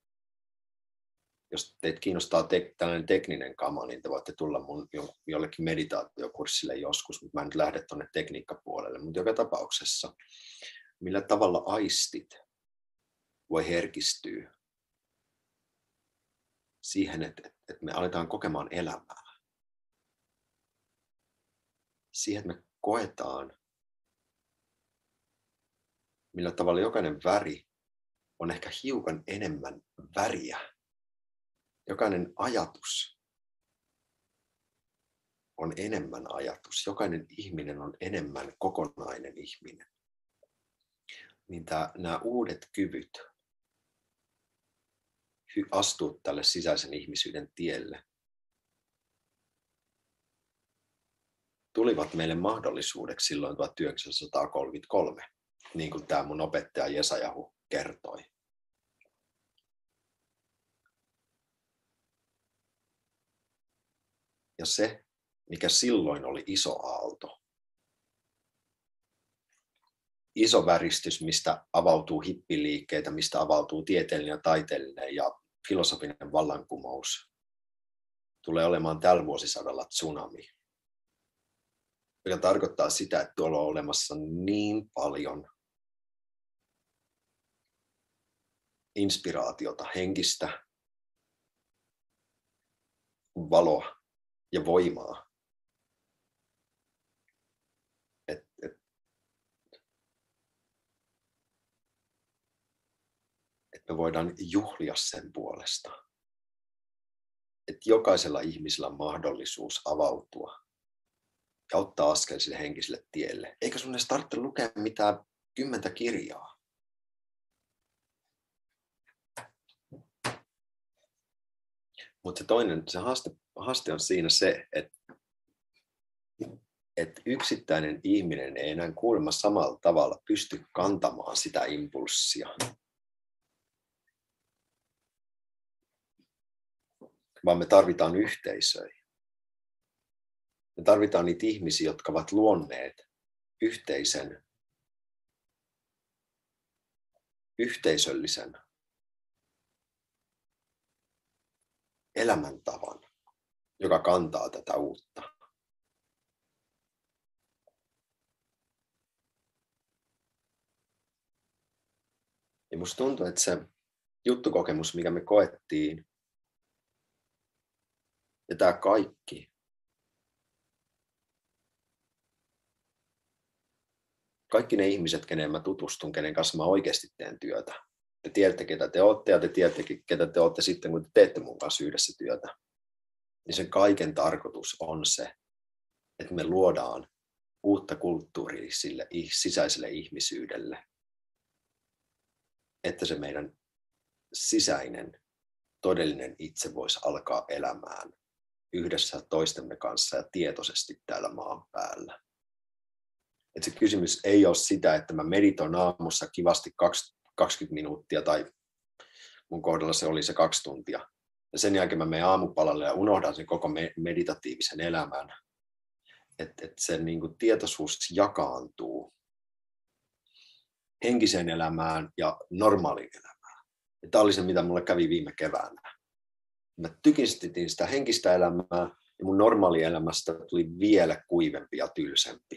Jos teitä kiinnostaa te- tällainen tekninen kama, niin te voitte tulla mun jollekin meditaatiokurssille joskus, mutta mä en nyt lähde tuonne tekniikkapuolelle. Mutta joka tapauksessa, millä tavalla aistit voi herkistyä siihen, että, että me aletaan kokemaan elämää. Siihen, että me koetaan millä tavalla jokainen väri on ehkä hiukan enemmän väriä. Jokainen ajatus on enemmän ajatus. Jokainen ihminen on enemmän kokonainen ihminen. Niin tämä, nämä uudet kyvyt astua tälle sisäisen ihmisyyden tielle tulivat meille mahdollisuudeksi silloin 1933 niin kuin tämä mun opettaja Jesajahu kertoi. Ja se, mikä silloin oli iso aalto, iso väristys, mistä avautuu hippiliikkeitä, mistä avautuu tieteellinen ja taiteellinen ja filosofinen vallankumous, tulee olemaan tällä vuosisadalla tsunami. Joka tarkoittaa sitä, että tuolla on olemassa niin paljon inspiraatiota, henkistä valoa ja voimaa. Et, et, et me voidaan juhlia sen puolesta. Että jokaisella ihmisellä on mahdollisuus avautua ja ottaa askel sille henkiselle tielle. Eikä sun edes tarvitse lukea mitään kymmentä kirjaa. Mutta se toinen, se haaste, haaste on siinä se, että, että yksittäinen ihminen ei enää kuulemma samalla tavalla pysty kantamaan sitä impulssia. Vaan me tarvitaan yhteisöjä. Me tarvitaan niitä ihmisiä, jotka ovat luonneet yhteisen, yhteisöllisen elämäntavan, joka kantaa tätä uutta. Ja musta tuntuu, että se juttukokemus, mikä me koettiin, ja tämä kaikki, kaikki ne ihmiset, kenen mä tutustun, kenen kanssa mä oikeasti teen työtä. Te tiedätte, ketä te olette ja te tiedätte, ketä te olette sitten, kun te teette mun kanssa yhdessä työtä. Niin sen kaiken tarkoitus on se, että me luodaan uutta kulttuuria sille sisäiselle ihmisyydelle. Että se meidän sisäinen, todellinen itse voisi alkaa elämään yhdessä toistemme kanssa ja tietoisesti täällä maan päällä. Et se kysymys ei ole sitä, että mä meditoin aamussa kivasti 20 minuuttia tai mun kohdalla se oli se kaksi tuntia. Ja sen jälkeen mä menen aamupalalle ja unohdan sen koko meditatiivisen elämän. Että et se niin kuin tietoisuus jakaantuu henkiseen elämään ja normaaliin elämään. Ja tämä oli se, mitä mulle kävi viime keväänä. Mä tykistin sitä henkistä elämää ja mun normaali elämästä tuli vielä kuivempi ja tylsempi.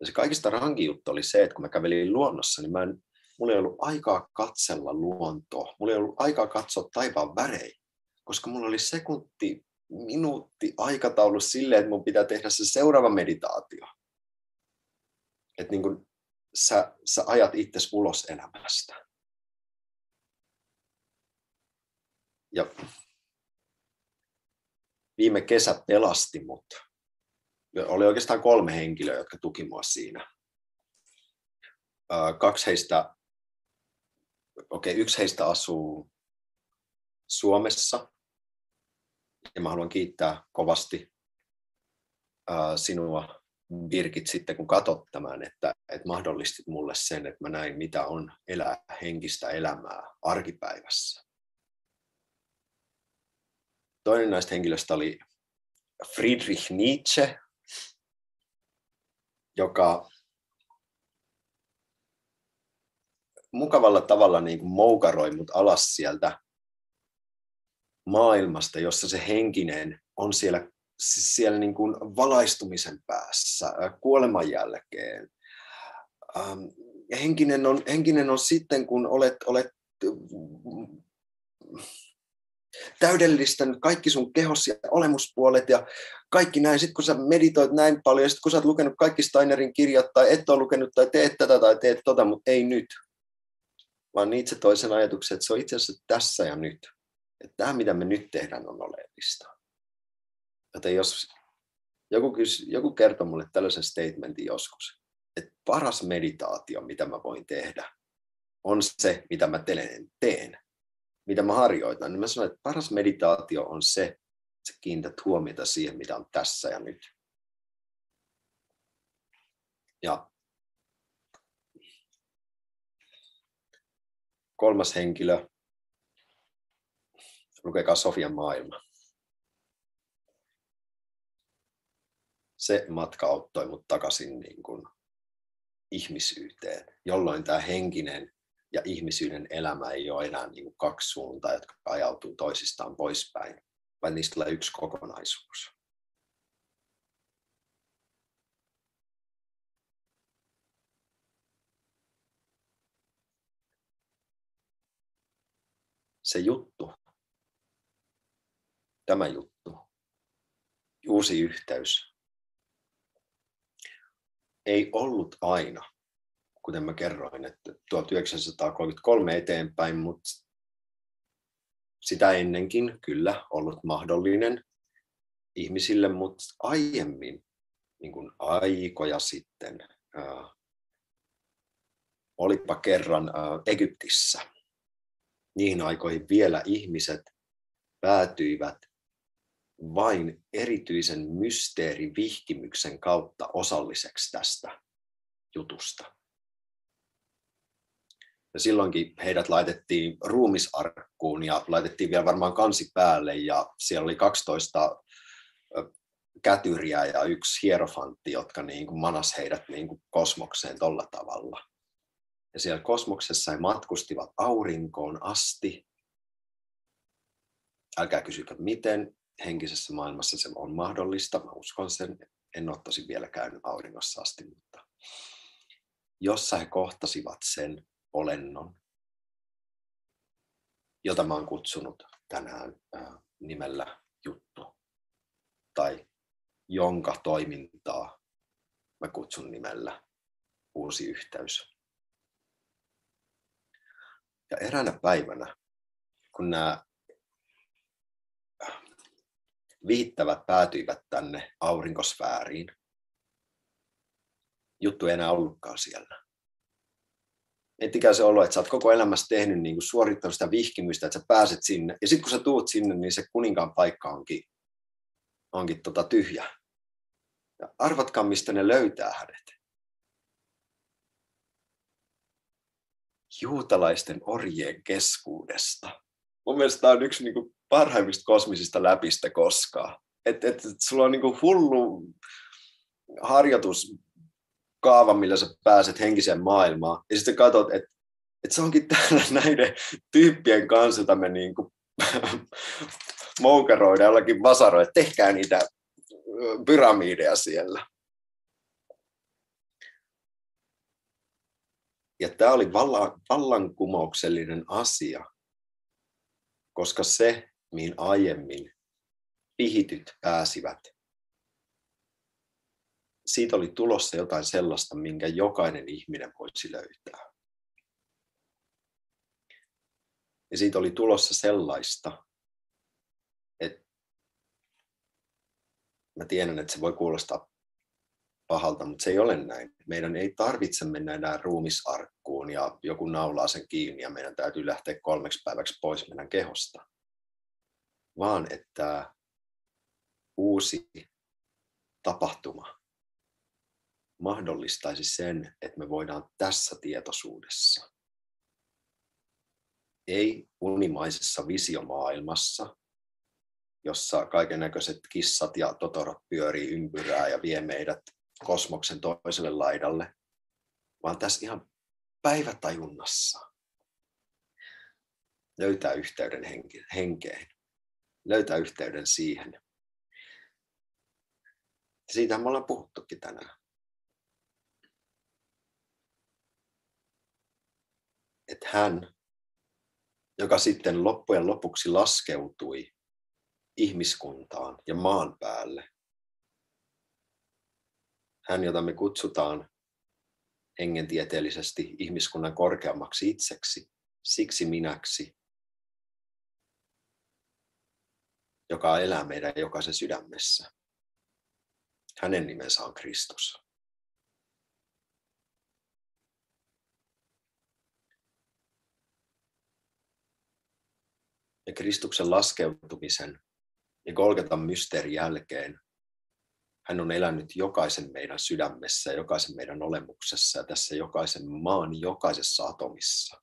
Ja se kaikista rankin juttu oli se, että kun mä kävelin luonnossa, niin mä en, mulla ei ollut aikaa katsella luontoa. Mulla ei ollut aikaa katsoa taivaan värejä, koska mulla oli sekunti, minuutti aikataulu sille, että mun pitää tehdä se seuraava meditaatio. Että niin kuin sä, sä ajat itsesi ulos elämästä. Ja viime kesä pelasti mut oli oikeastaan kolme henkilöä, jotka tuki mua siinä. Kaksi heistä, okei, okay, yksi heistä asuu Suomessa. Ja mä haluan kiittää kovasti sinua, Birgit, sitten kun katsot tämän, että, että mahdollistit mulle sen, että mä näin, mitä on elää henkistä elämää arkipäivässä. Toinen näistä henkilöistä oli Friedrich Nietzsche, joka mukavalla tavalla niin kuin moukaroi mut alas sieltä maailmasta, jossa se henkinen on siellä, siellä niin kuin valaistumisen päässä, kuoleman jälkeen. Ähm, henkinen, on, henkinen on sitten, kun olet, olet täydellistänyt kaikki sun kehos ja olemuspuolet ja kaikki näin. Sitten kun sä meditoit näin paljon ja sitten kun sä oot lukenut kaikki Steinerin kirjat tai et ole lukenut tai teet tätä tai teet tota, mutta ei nyt. Vaan itse toisen ajatuksen, että se on itse asiassa tässä ja nyt. Että tämä, mitä me nyt tehdään, on oleellista. Joten jos joku, kys, joku kertoo mulle tällaisen statementin joskus, että paras meditaatio, mitä mä voin tehdä, on se, mitä mä teen mitä mä harjoitan, niin mä sanon, että paras meditaatio on se, että sä kiinnität huomiota siihen, mitä on tässä ja nyt. Ja kolmas henkilö, lukekaa Sofian maailma. Se matka auttoi mut takaisin niin kuin ihmisyyteen, jolloin tämä henkinen ja ihmisyyden elämä ei ole enää niin kuin kaksi suuntaa, jotka ajautuu toisistaan poispäin, vaan niistä tulee yksi kokonaisuus. Se juttu, tämä juttu, uusi yhteys, ei ollut aina kuten mä kerroin, että 1933 eteenpäin, mutta sitä ennenkin kyllä ollut mahdollinen ihmisille, mutta aiemmin, niin kuin aikoja sitten, ää, olipa kerran ää, Egyptissä. Niihin aikoihin vielä ihmiset päätyivät vain erityisen mysteerivihkimyksen kautta osalliseksi tästä jutusta. Ja silloinkin heidät laitettiin ruumisarkkuun ja laitettiin vielä varmaan kansi päälle ja siellä oli 12 kätyriä ja yksi hierofantti, jotka niin kuin manas heidät niin kuin kosmokseen tolla tavalla. Ja siellä kosmoksessa he matkustivat aurinkoon asti. Älkää kysykö miten, henkisessä maailmassa se on mahdollista, mä uskon sen, en ole tosi vielä käynyt auringossa asti, mutta jossa he kohtasivat sen olennon, jota mä oon kutsunut tänään nimellä juttu, tai jonka toimintaa mä kutsun nimellä uusi yhteys. Ja eräänä päivänä, kun nämä viittävät päätyivät tänne aurinkosfääriin, juttu ei enää ollutkaan siellä. Miettikää se olo, että sä oot koko elämässä tehnyt, niin suorittanut sitä vihkimystä, että sä pääset sinne. Ja sitten kun sä tuut sinne, niin se kuninkaan paikka onkin, onkin tota tyhjä. Ja arvatkaa, mistä ne löytää hänet. Juutalaisten orjien keskuudesta. Mun mielestä tämä on yksi niin kuin parhaimmista kosmisista läpistä koskaan. Että et, et sulla on niin kuin hullu harjoitus kaava, millä sä pääset henkiseen maailmaan. Ja sitten katsot, että et se onkin täällä näiden tyyppien kanssa, jota me niin kuin moukaroida jollakin vasaroilla, tehkää niitä pyramideja siellä. Ja tämä oli vallankumouksellinen asia, koska se, mihin aiemmin pihityt pääsivät, siitä oli tulossa jotain sellaista, minkä jokainen ihminen voisi löytää. Ja siitä oli tulossa sellaista, että mä tiedän, että se voi kuulostaa pahalta, mutta se ei ole näin. Meidän ei tarvitse mennä enää ruumisarkkuun ja joku naulaa sen kiinni ja meidän täytyy lähteä kolmeksi päiväksi pois meidän kehosta. Vaan että uusi tapahtuma mahdollistaisi sen, että me voidaan tässä tietoisuudessa, ei unimaisessa visiomaailmassa, jossa kaiken näköiset kissat ja totorot pyörii ympyrää ja vie meidät kosmoksen toiselle laidalle, vaan tässä ihan päivätajunnassa löytää yhteyden henkeen, löytää yhteyden siihen. Siitä me ollaan puhuttukin tänään. Että hän, joka sitten loppujen lopuksi laskeutui ihmiskuntaan ja maan päälle, hän, jota me kutsutaan hengentieteellisesti ihmiskunnan korkeammaksi itseksi, siksi minäksi, joka elää meidän jokaisen sydämessä. Hänen nimensä on Kristus. Ja Kristuksen laskeutumisen ja Golgatan mysteerin jälkeen hän on elänyt jokaisen meidän sydämessä, jokaisen meidän olemuksessa ja tässä jokaisen maan jokaisessa atomissa.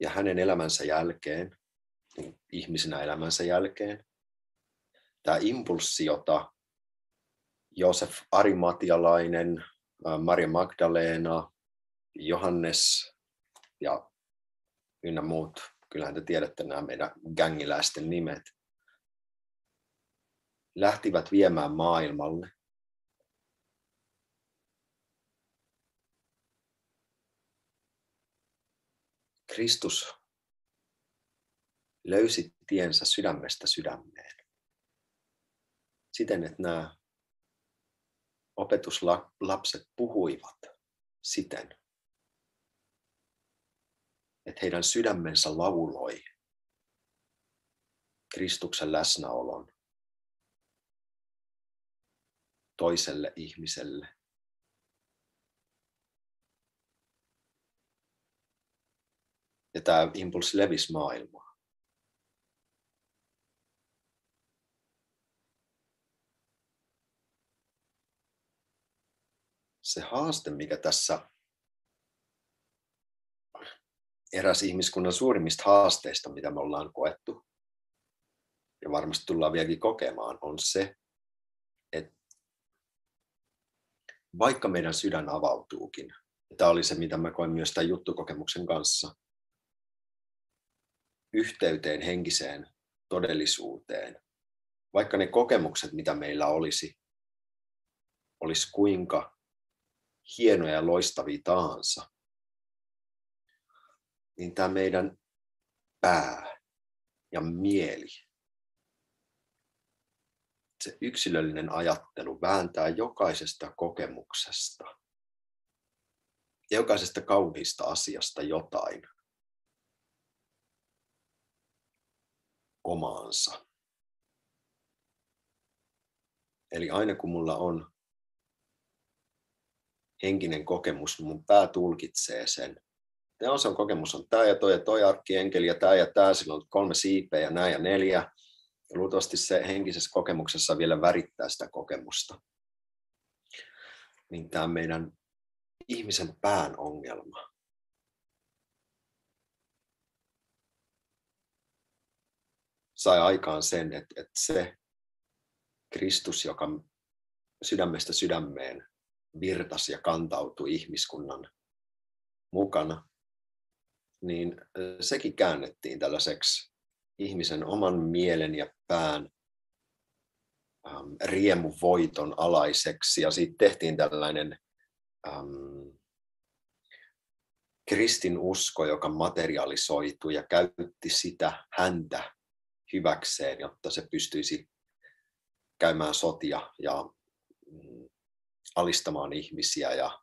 Ja hänen elämänsä jälkeen, ihmisenä elämänsä jälkeen, tämä impulssi, jota Josef Arimatialainen, Maria Magdalena, Johannes ja ynnä muut, kyllähän te tiedätte nämä meidän gängiläisten nimet, lähtivät viemään maailmalle. Kristus löysi tiensä sydämestä sydämeen. Siten, että nämä opetuslapset puhuivat siten, että heidän sydämensä lauloi Kristuksen läsnäolon toiselle ihmiselle. Ja tämä impulssi levisi maailmaa. Se haaste, mikä tässä eräs ihmiskunnan suurimmista haasteista, mitä me ollaan koettu, ja varmasti tullaan vieläkin kokemaan, on se, että vaikka meidän sydän avautuukin, tämä oli se, mitä mä koin myös tämän juttukokemuksen kanssa, yhteyteen, henkiseen todellisuuteen, vaikka ne kokemukset, mitä meillä olisi, olisi kuinka hienoja ja loistavia tahansa, niin tämä meidän pää ja mieli, se yksilöllinen ajattelu vääntää jokaisesta kokemuksesta ja jokaisesta kauniista asiasta jotain omaansa. Eli aina kun mulla on henkinen kokemus, mun pää tulkitsee sen. Tämä on kokemus on tämä ja toi ja toi arkkienkeli ja tämä ja tämä, sillä on kolme siipeä ja nämä ja neljä. Luultavasti se henkisessä kokemuksessa vielä värittää sitä kokemusta. Niin tämä meidän ihmisen pään ongelma. Sai aikaan sen, että, että se Kristus, joka sydämestä sydämeen virtasi ja kantautui ihmiskunnan mukana, niin sekin käännettiin tällaiseksi ihmisen oman mielen ja pään ähm, riemuvoiton alaiseksi. Ja siitä tehtiin tällainen ähm, kristin usko, joka materialisoitui ja käytti sitä häntä hyväkseen, jotta se pystyisi käymään sotia ja mm, alistamaan ihmisiä ja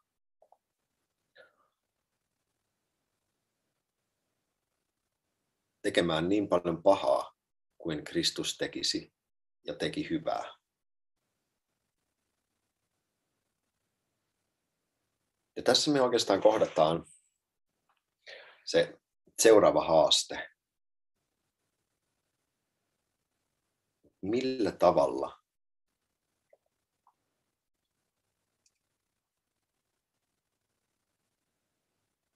tekemään niin paljon pahaa kuin Kristus tekisi ja teki hyvää. Ja tässä me oikeastaan kohdataan se seuraava haaste. Millä tavalla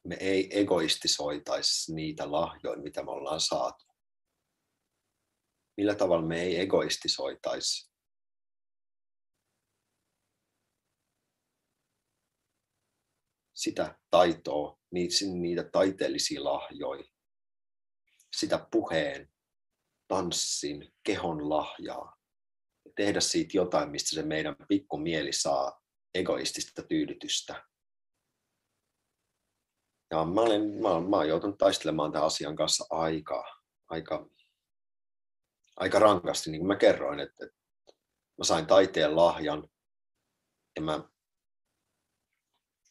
me ei egoistisoitaisi niitä lahjoja, mitä me ollaan saatu. Millä tavalla me ei egoistisoitaisi sitä taitoa, niitä taiteellisia lahjoja, sitä puheen, tanssin, kehon lahjaa. Tehdä siitä jotain, mistä se meidän pikku mieli saa egoistista tyydytystä ja mä olen, mä, olen, mä olen joutunut taistelemaan tämän asian kanssa aika, aika, aika rankasti, niin kuin mä kerroin, että, että mä sain taiteen lahjan ja mä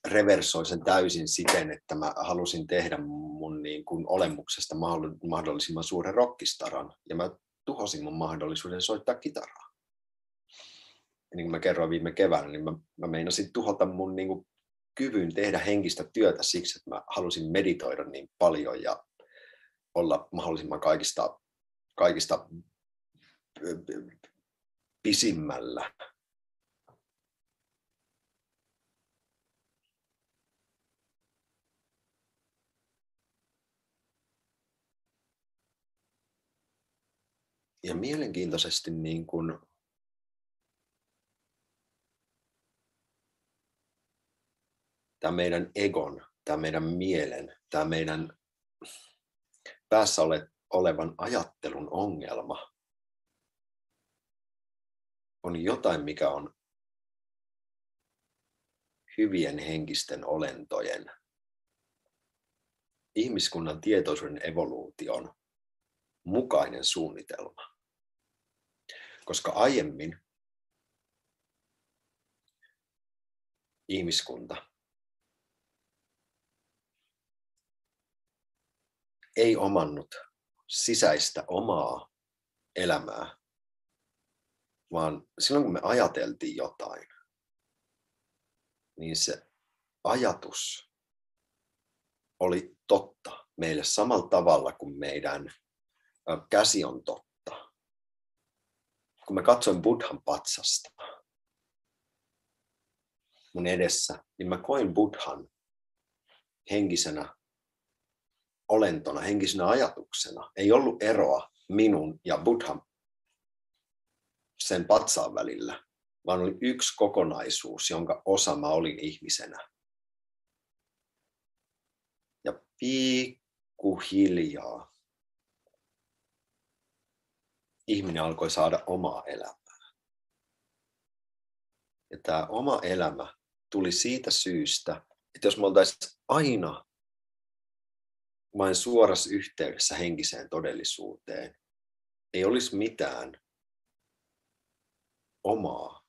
reversoin sen täysin siten, että mä halusin tehdä mun niin kuin olemuksesta mahdollisimman suuren rockistaran ja mä tuhosin mun mahdollisuuden soittaa kitaraa. Ja niin kuin mä kerroin viime keväänä, niin mä, mä meinasin tuhota mun niin kuin kyvyn tehdä henkistä työtä siksi, että mä halusin meditoida niin paljon ja olla mahdollisimman kaikista, kaikista pisimmällä. Ja mielenkiintoisesti niin kuin tämä meidän egon, tämä meidän mielen, tämä meidän päässä ole, olevan ajattelun ongelma on jotain, mikä on hyvien henkisten olentojen, ihmiskunnan tietoisuuden evoluution mukainen suunnitelma. Koska aiemmin ihmiskunta ei omannut sisäistä omaa elämää, vaan silloin kun me ajateltiin jotain, niin se ajatus oli totta meille samalla tavalla kuin meidän käsi on totta. Kun mä katsoin Buddhan patsasta, mun edessä, niin mä koin Buddhan henkisenä olentona, henkisenä ajatuksena. Ei ollut eroa minun ja Buddhan sen patsaan välillä, vaan oli yksi kokonaisuus, jonka osa mä olin ihmisenä. Ja pikkuhiljaa ihminen alkoi saada omaa elämää. Ja tämä oma elämä tuli siitä syystä, että jos me oltaisiin aina vain suorassa yhteydessä henkiseen todellisuuteen, ei olisi mitään omaa,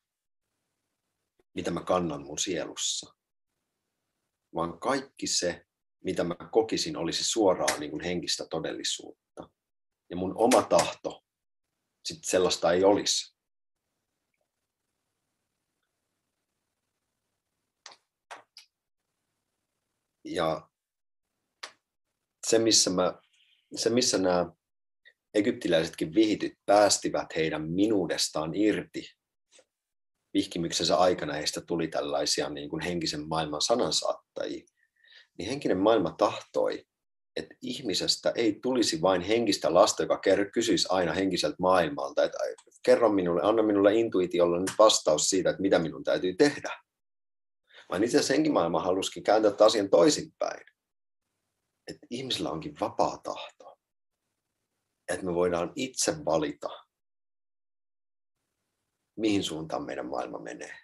mitä mä kannan mun sielussa, vaan kaikki se, mitä mä kokisin, olisi suoraan niin kuin henkistä todellisuutta. Ja mun oma tahto, sit sellaista ei olisi. Ja se, missä, mä, se, missä nämä egyptiläisetkin vihityt päästivät heidän minuudestaan irti, vihkimyksensä aikana heistä tuli tällaisia niin kuin henkisen maailman sanansaattajia, niin henkinen maailma tahtoi, että ihmisestä ei tulisi vain henkistä lasta, joka kysyisi aina henkiseltä maailmalta, että kerro minulle, anna minulle intuitiolla nyt vastaus siitä, että mitä minun täytyy tehdä. Vaan itse asiassa henkimaailma halusikin kääntää asian toisinpäin. Että ihmisillä onkin vapaa tahto. Että me voidaan itse valita, mihin suuntaan meidän maailma menee.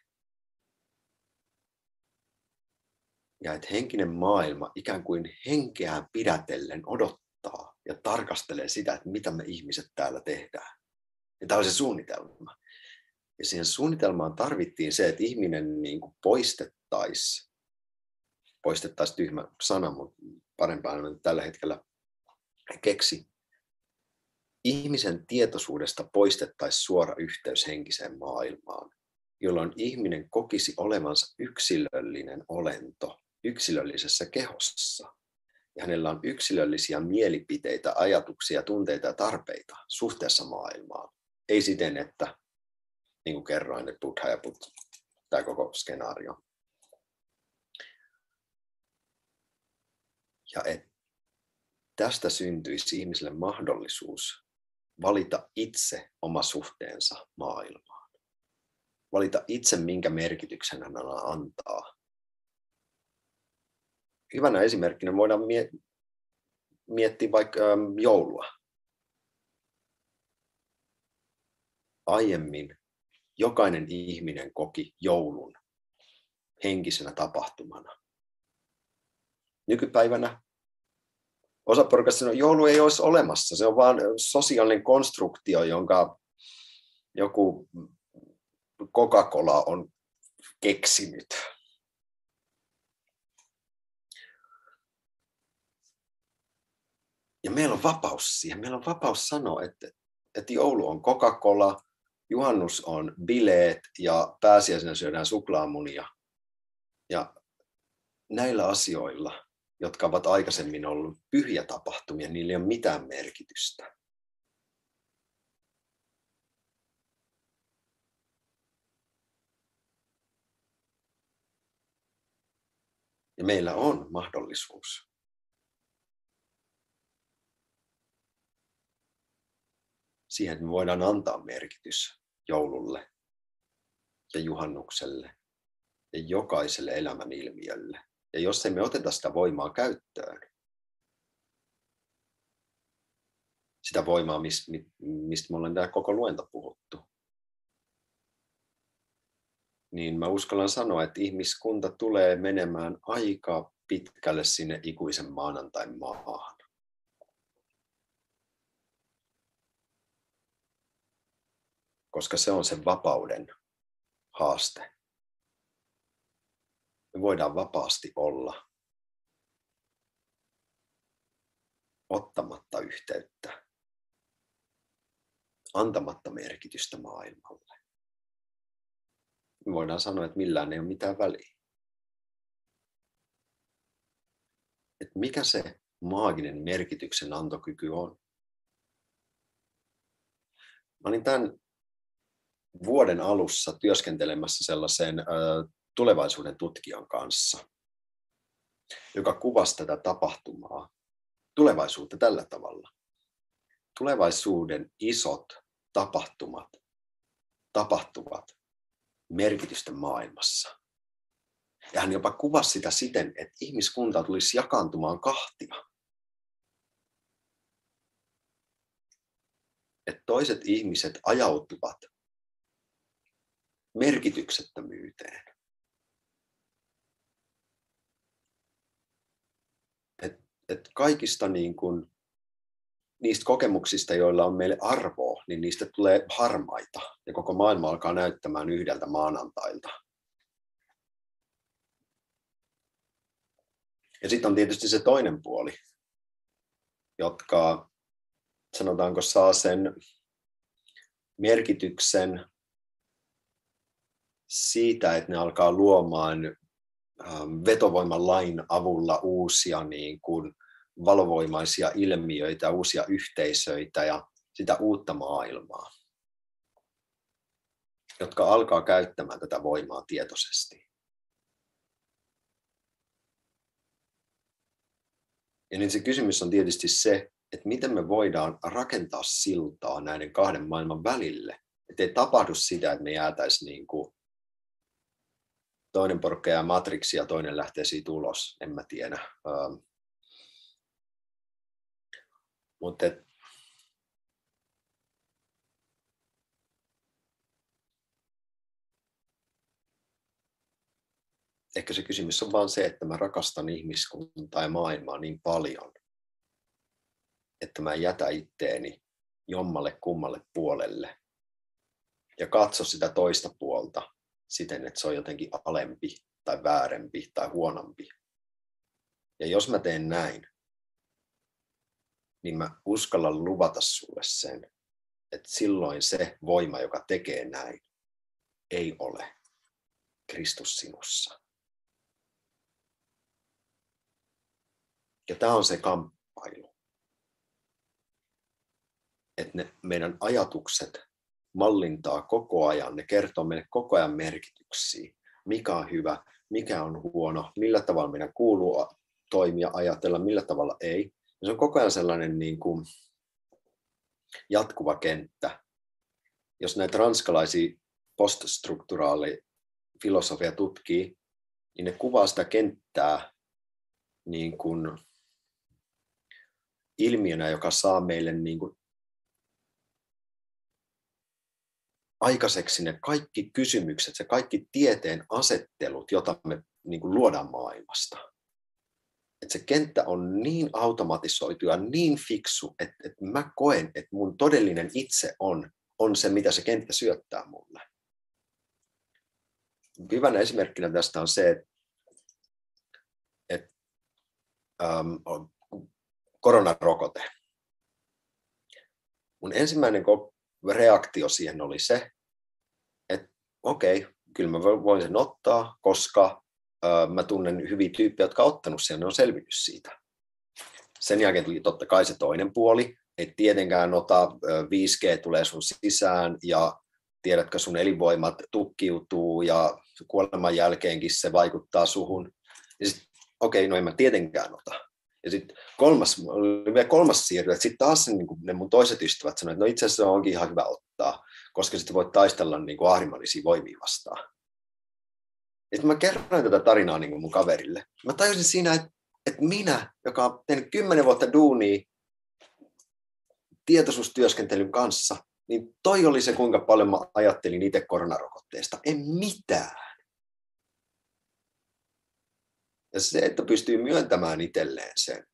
Ja että henkinen maailma ikään kuin henkeään pidätellen odottaa ja tarkastelee sitä, että mitä me ihmiset täällä tehdään. Ja tämä on se suunnitelma. Ja siihen suunnitelmaan tarvittiin se, että ihminen niin kuin poistettaisiin, poistettaisiin tyhmä sana, mutta parempaa tällä hetkellä keksi, ihmisen tietoisuudesta poistettaisiin suora yhteys henkiseen maailmaan, jolloin ihminen kokisi olevansa yksilöllinen olento yksilöllisessä kehossa. Ja hänellä on yksilöllisiä mielipiteitä, ajatuksia, tunteita ja tarpeita suhteessa maailmaan. Ei siten, että niin kuin kerroin, että Buddha ja Buddha, tämä koko skenaario. Ja että tästä syntyisi ihmiselle mahdollisuus valita itse oma suhteensa maailmaan. Valita itse, minkä merkityksen hän antaa. Hyvänä esimerkkinä voidaan miettiä vaikka ähm, joulua. Aiemmin jokainen ihminen koki joulun henkisenä tapahtumana. Nykypäivänä osa porukasta sanoo, että joulu ei olisi olemassa. Se on vain sosiaalinen konstruktio, jonka joku Coca-Cola on keksinyt. Ja meillä on vapaus siihen. Meillä on vapaus sanoa, että, että joulu on Coca-Cola, juhannus on bileet ja pääsiäisenä syödään suklaamunia. Ja näillä asioilla jotka ovat aikaisemmin ollut pyhiä tapahtumia, niillä ei ole mitään merkitystä. Ja meillä on mahdollisuus siihen, me voidaan antaa merkitys joululle ja juhannukselle ja jokaiselle elämän ilmiölle. Ja jos emme oteta sitä voimaa käyttöön, sitä voimaa, mistä me ollaan tämä koko luento puhuttu, niin mä uskallan sanoa, että ihmiskunta tulee menemään aika pitkälle sinne ikuisen maanantain maahan. Koska se on sen vapauden haaste voidaan vapaasti olla ottamatta yhteyttä, antamatta merkitystä maailmalle. Me voidaan sanoa, että millään ei ole mitään väliä. Että mikä se maaginen merkityksen antokyky on. Mä olin tämän vuoden alussa työskentelemässä sellaisen tulevaisuuden tutkijan kanssa, joka kuvasi tätä tapahtumaa, tulevaisuutta tällä tavalla. Tulevaisuuden isot tapahtumat tapahtuvat merkitysten maailmassa. Ja hän jopa kuvasi sitä siten, että ihmiskunta tulisi jakaantumaan kahtia. Että toiset ihmiset ajautuvat merkityksettömyyteen. Et, et kaikista niin kun, niistä kokemuksista, joilla on meille arvoa, niin niistä tulee harmaita ja koko maailma alkaa näyttämään yhdeltä maanantailta. Ja sitten on tietysti se toinen puoli, jotka sanotaanko saa sen merkityksen siitä, että ne alkaa luomaan vetovoiman lain avulla uusia niin kuin valovoimaisia ilmiöitä, uusia yhteisöitä ja sitä uutta maailmaa, jotka alkaa käyttämään tätä voimaa tietoisesti. Ja niin se kysymys on tietysti se, että miten me voidaan rakentaa siltaa näiden kahden maailman välille. Että ei tapahdu sitä, että me jäätäisiin niin kuin toinen porukka jää matriksi ja toinen lähtee siitä ulos, en mä tiedä. Ähm. Mutta ehkä se kysymys on vaan se, että mä rakastan ihmiskuntaa ja maailmaa niin paljon, että mä jätä itteeni jommalle kummalle puolelle ja katso sitä toista puolta siten, että se on jotenkin alempi tai väärempi tai huonompi. Ja jos mä teen näin, niin mä uskallan luvata sulle sen, että silloin se voima, joka tekee näin, ei ole Kristus sinussa. Ja tämä on se kamppailu. Että ne meidän ajatukset mallintaa koko ajan, ne kertoo meille koko ajan merkityksiä. Mikä on hyvä, mikä on huono, millä tavalla meidän kuuluu toimia, ajatella, millä tavalla ei. Ja se on koko ajan sellainen niin kuin jatkuva kenttä. Jos näitä ranskalaisia poststrukturaali filosofia tutkii, niin ne kuvaa sitä kenttää niin kuin ilmiönä, joka saa meille niin kuin aikaiseksi ne kaikki kysymykset, se kaikki tieteen asettelut, jota me niin kuin luodaan maailmasta. Että se kenttä on niin automatisoitu ja niin fiksu, että, että mä koen, että mun todellinen itse on, on se, mitä se kenttä syöttää mulle. Hyvänä esimerkkinä tästä on se, että, että ähm, koronarokote. Mun ensimmäinen reaktio siihen oli se, että okei, okay, kyllä mä voin sen ottaa, koska mä tunnen hyviä tyyppejä, jotka on ottanut sen, ne on selvinnyt siitä. Sen jälkeen tuli totta kai se toinen puoli, että tietenkään ota 5G tulee sun sisään ja tiedätkö sun elinvoimat tukkiutuu ja kuoleman jälkeenkin se vaikuttaa suhun. okei, okay, no en mä tietenkään ota. Ja sitten kolmas, oli vielä kolmas siirry, että sitten taas niin kuin ne mun toiset ystävät sanoivat, että no itse asiassa onkin ihan hyvä ottaa, koska sitten voit taistella niin kuin ahrimallisia voimia vastaan. Ja sitten mä kerroin tätä tarinaa niin kuin mun kaverille. Mä tajusin siinä, että, että minä, joka on tehnyt kymmenen vuotta duunia tietoisuustyöskentelyn kanssa, niin toi oli se, kuinka paljon mä ajattelin itse koronarokotteesta. En mitään. Ja se, että pystyy myöntämään itselleen sen,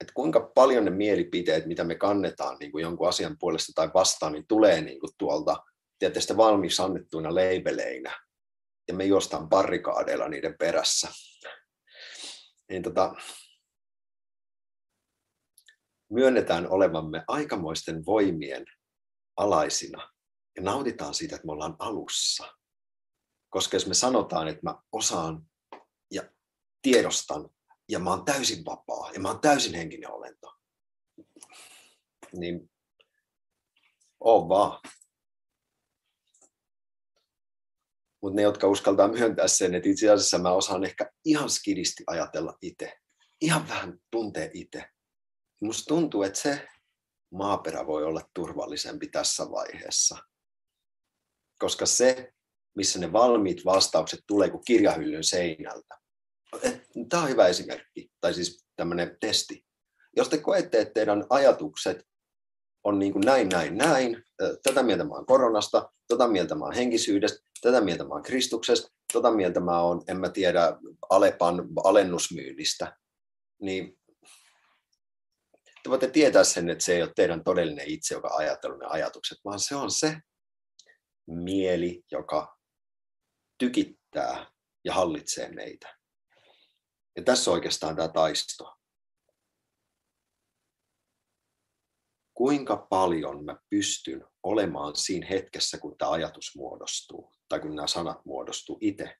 että kuinka paljon ne mielipiteet, mitä me kannetaan niin kuin jonkun asian puolesta tai vastaan, niin tulee niin kuin tuolta tietysti valmiiksi annettuina leibeleinä. Ja me jostain barrikaadeilla niiden perässä. Niin tota, myönnetään olevamme aikamoisten voimien alaisina ja nautitaan siitä, että me ollaan alussa. Koska jos me sanotaan, että mä osaan tiedostan ja mä oon täysin vapaa ja mä oon täysin henkinen olento, niin oo vaan. Mutta ne, jotka uskaltaa myöntää sen, että itse asiassa mä osaan ehkä ihan skidisti ajatella itse. Ihan vähän tuntee itse. Musta tuntuu, että se maaperä voi olla turvallisempi tässä vaiheessa. Koska se, missä ne valmiit vastaukset tulee kuin kirjahyllyn seinältä. Tämä on hyvä esimerkki, tai siis tämmöinen testi. Jos te koette, että teidän ajatukset on niin kuin näin, näin, näin, tätä mieltä mä oon koronasta, tätä mieltä mä oon henkisyydestä, tätä mieltä mä oon Kristuksesta, tätä mieltä mä oon, en mä tiedä, Alepan alennusmyynnistä, niin te voitte tietää sen, että se ei ole teidän todellinen itse, joka ajattelee ne ajatukset, vaan se on se mieli, joka tykittää ja hallitsee meitä. Ja tässä on oikeastaan tämä taisto. Kuinka paljon mä pystyn olemaan siinä hetkessä, kun tämä ajatus muodostuu, tai kun nämä sanat muodostuu itse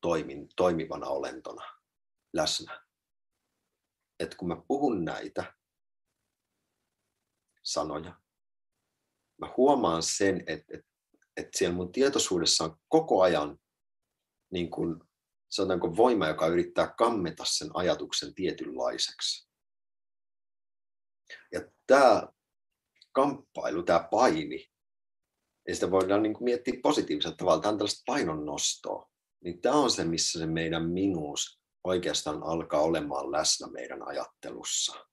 toimin, toimivana olentona läsnä. Että kun mä puhun näitä sanoja, mä huomaan sen, että, että, että siellä mun tietoisuudessa on koko ajan niin kuin sanotaanko voima, joka yrittää kammeta sen ajatuksen tietynlaiseksi. Ja tämä kamppailu, tämä paini, ja sitä voidaan niin kuin miettiä positiivisella tavalla, tämä on tällaista painonnostoa, niin tämä on se, missä se meidän minuus oikeastaan alkaa olemaan läsnä meidän ajattelussa.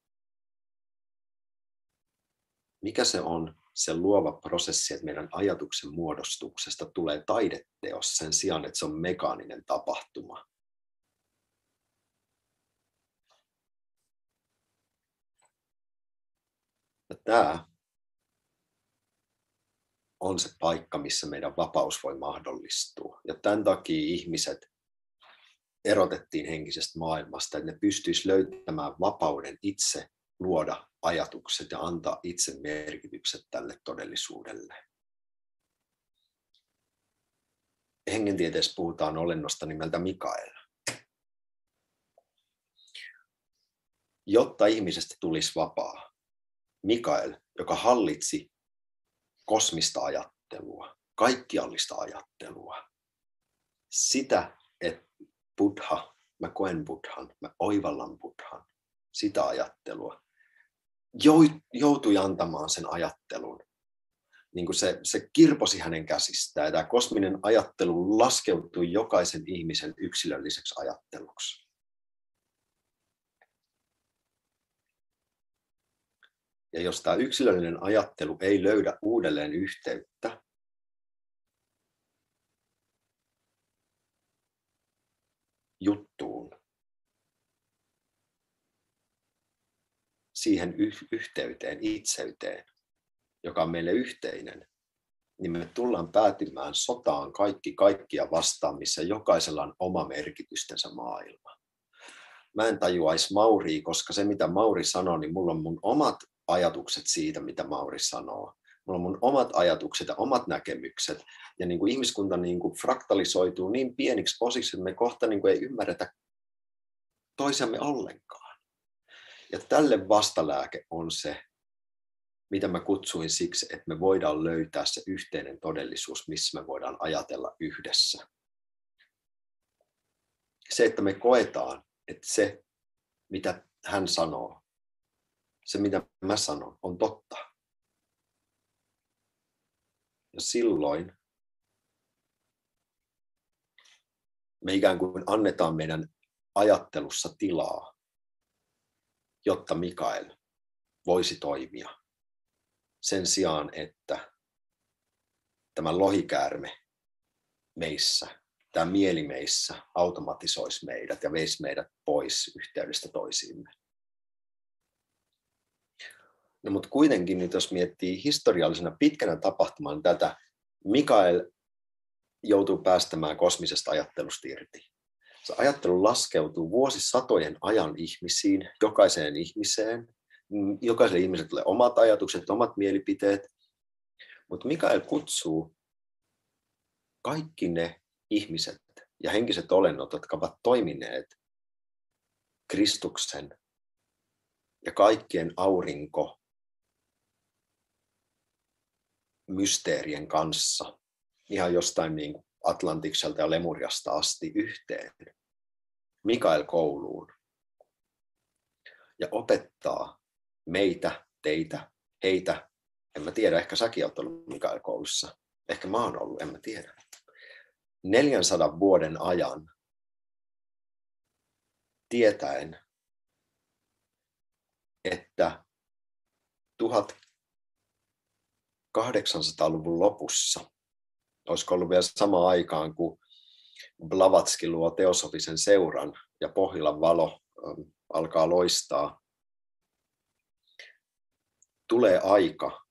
Mikä se on se luova prosessi, että meidän ajatuksen muodostuksesta tulee taideteos sen sijaan, että se on mekaaninen tapahtuma. Ja tämä on se paikka, missä meidän vapaus voi mahdollistua. Ja tämän takia ihmiset erotettiin henkisestä maailmasta, että ne pystyisivät löytämään vapauden itse luoda ajatukset ja antaa itse merkitykset tälle todellisuudelle. Hengentieteessä puhutaan olennosta nimeltä Mikael. Jotta ihmisestä tulisi vapaa, Mikael, joka hallitsi kosmista ajattelua, kaikkiallista ajattelua, sitä, että Buddha, mä koen Buddhan, mä oivallan Buddhan, sitä ajattelua, joutui antamaan sen ajattelun. Niin kuin se, se kirposi hänen käsistään tämä kosminen ajattelu laskeutui jokaisen ihmisen yksilölliseksi ajatteluksi. Ja jos tämä yksilöllinen ajattelu ei löydä uudelleen yhteyttä, juttuun, siihen yhteyteen, itseyteen, joka on meille yhteinen, niin me tullaan päätymään sotaan kaikki kaikkia vastaan, missä jokaisella on oma merkitystensä maailma. Mä en tajuaisi Mauria, koska se mitä Mauri sanoo, niin mulla on mun omat ajatukset siitä, mitä Mauri sanoo. Mulla on mun omat ajatukset ja omat näkemykset. Ja niin kuin ihmiskunta niin kuin fraktalisoituu niin pieniksi osiksi, että me kohta niin kuin ei ymmärretä toisiamme ollenkaan. Ja tälle vastalääke on se, mitä mä kutsuin siksi, että me voidaan löytää se yhteinen todellisuus, missä me voidaan ajatella yhdessä. Se, että me koetaan, että se, mitä hän sanoo, se, mitä mä sanon, on totta. Ja silloin me ikään kuin annetaan meidän ajattelussa tilaa jotta Mikael voisi toimia sen sijaan, että tämä lohikäärme meissä, tämä mieli meissä automatisoisi meidät ja veisi meidät pois yhteydestä toisiimme. No, mutta kuitenkin nyt jos miettii historiallisena pitkänä tapahtuman tätä, Mikael joutuu päästämään kosmisesta ajattelusta irti se ajattelu laskeutuu vuosisatojen ajan ihmisiin, jokaiseen ihmiseen. Mm, jokaiselle ihmiselle tulee omat ajatukset, omat mielipiteet. Mutta Mikael kutsuu kaikki ne ihmiset ja henkiset olennot, jotka ovat toimineet Kristuksen ja kaikkien aurinko mysteerien kanssa ihan jostain niin kuin Atlantikselta ja Lemuriasta asti yhteen Mikael kouluun ja opettaa meitä, teitä, heitä. En mä tiedä, ehkä säkin olet ollut Mikael koulussa. Ehkä mä oon ollut, en mä tiedä. 400 vuoden ajan tietäen, että 1800-luvun lopussa, olisiko ollut vielä sama aikaan, kun Blavatski luo teosofisen seuran ja Pohjolan valo ähm, alkaa loistaa, tulee aika,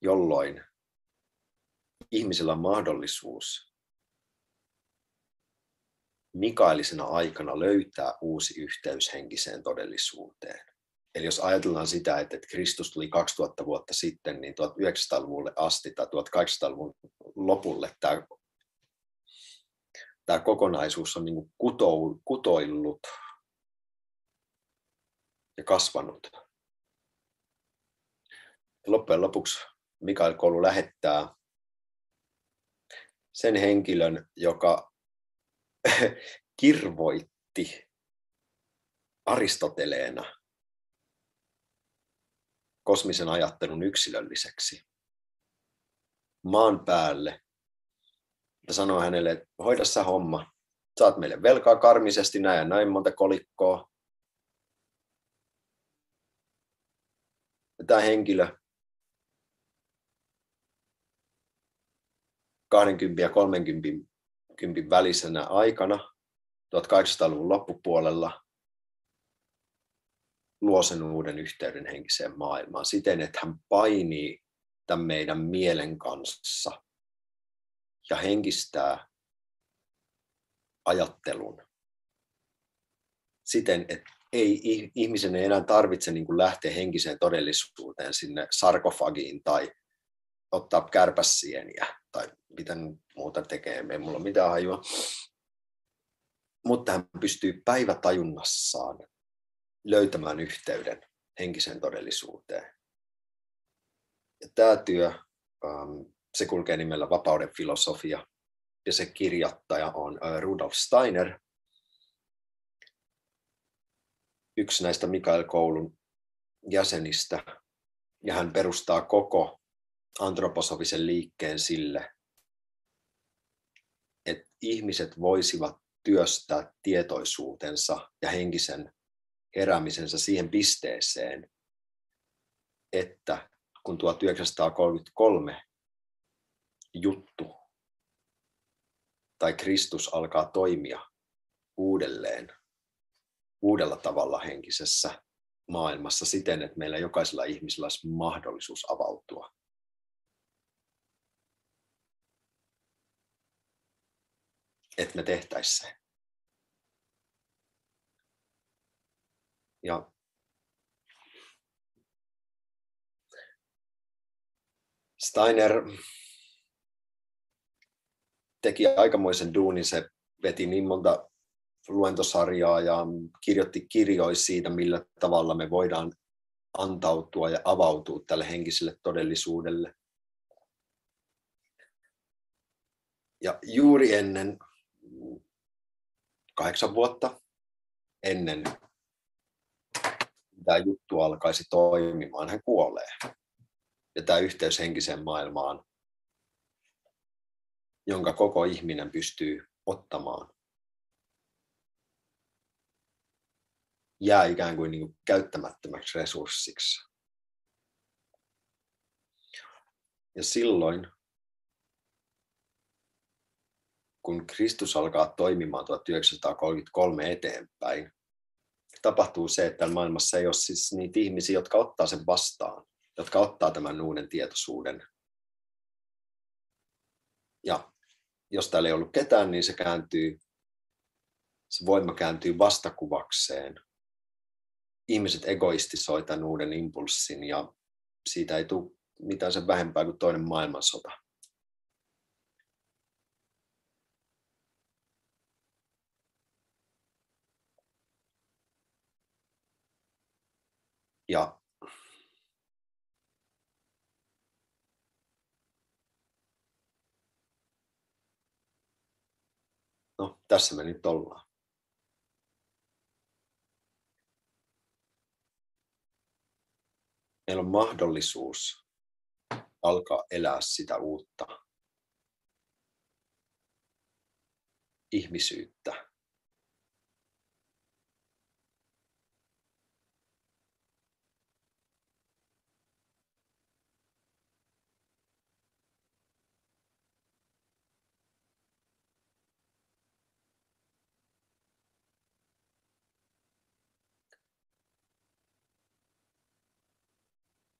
jolloin ihmisellä on mahdollisuus Mikaelisena aikana löytää uusi yhteys henkiseen todellisuuteen. Eli jos ajatellaan sitä, että Kristus tuli 2000 vuotta sitten, niin 1900-luvulle asti tai 1800-luvun lopulle tämä, tämä kokonaisuus on niin kutoillut ja kasvanut. Loppujen lopuksi Mikael Koulu lähettää sen henkilön, joka kirvoitti Aristoteleena kosmisen ajattelun yksilölliseksi. Maan päälle. Ja sanoi hänelle, että hoida sä homma, saat meille velkaa karmisesti näin ja näin monta kolikkoa. Ja tämä henkilö 20 ja 30 välisenä aikana 1800-luvun loppupuolella luo sen uuden yhteyden henkiseen maailmaan siten, että hän painii tämän meidän mielen kanssa ja henkistää ajattelun siten, että ei, ihmisen ei enää tarvitse niin kuin lähteä henkiseen todellisuuteen sinne sarkofagiin tai ottaa kärpäsieniä tai mitä muuta tekee, ei mulla mitään hajua. Mutta hän pystyy päivätajunnassaan löytämään yhteyden henkiseen todellisuuteen. Ja tämä työ, ähm, se kulkee nimellä Vapauden filosofia, ja se kirjoittaja on äh, Rudolf Steiner, yksi näistä Mikael Koulun jäsenistä, ja hän perustaa koko antroposofisen liikkeen sille, että ihmiset voisivat työstää tietoisuutensa ja henkisen heräämisensä siihen pisteeseen, että kun 1933 juttu tai Kristus alkaa toimia uudelleen, uudella tavalla henkisessä maailmassa siten, että meillä jokaisella ihmisellä olisi mahdollisuus avautua. Että me tehtäisiin se. Ja Steiner teki aikamoisen duunin, se veti niin monta luentosarjaa ja kirjoitti kirjoja siitä, millä tavalla me voidaan antautua ja avautua tälle henkiselle todellisuudelle. Ja juuri ennen kahdeksan vuotta ennen tämä juttu alkaisi toimimaan, hän kuolee. Ja tämä yhteys henkiseen maailmaan, jonka koko ihminen pystyy ottamaan, jää ikään kuin, niin kuin käyttämättömäksi resurssiksi. Ja silloin, kun Kristus alkaa toimimaan 1933 eteenpäin, tapahtuu se, että maailmassa ei ole siis niitä ihmisiä, jotka ottaa sen vastaan, jotka ottaa tämän uuden tietoisuuden. Ja jos täällä ei ollut ketään, niin se kääntyy, se voima kääntyy vastakuvakseen. Ihmiset egoistisoi tämän uuden impulssin ja siitä ei tule mitään sen vähempää kuin toinen maailmansota. Ja tässä me nyt ollaan. Meillä on mahdollisuus alkaa elää sitä uutta ihmisyyttä.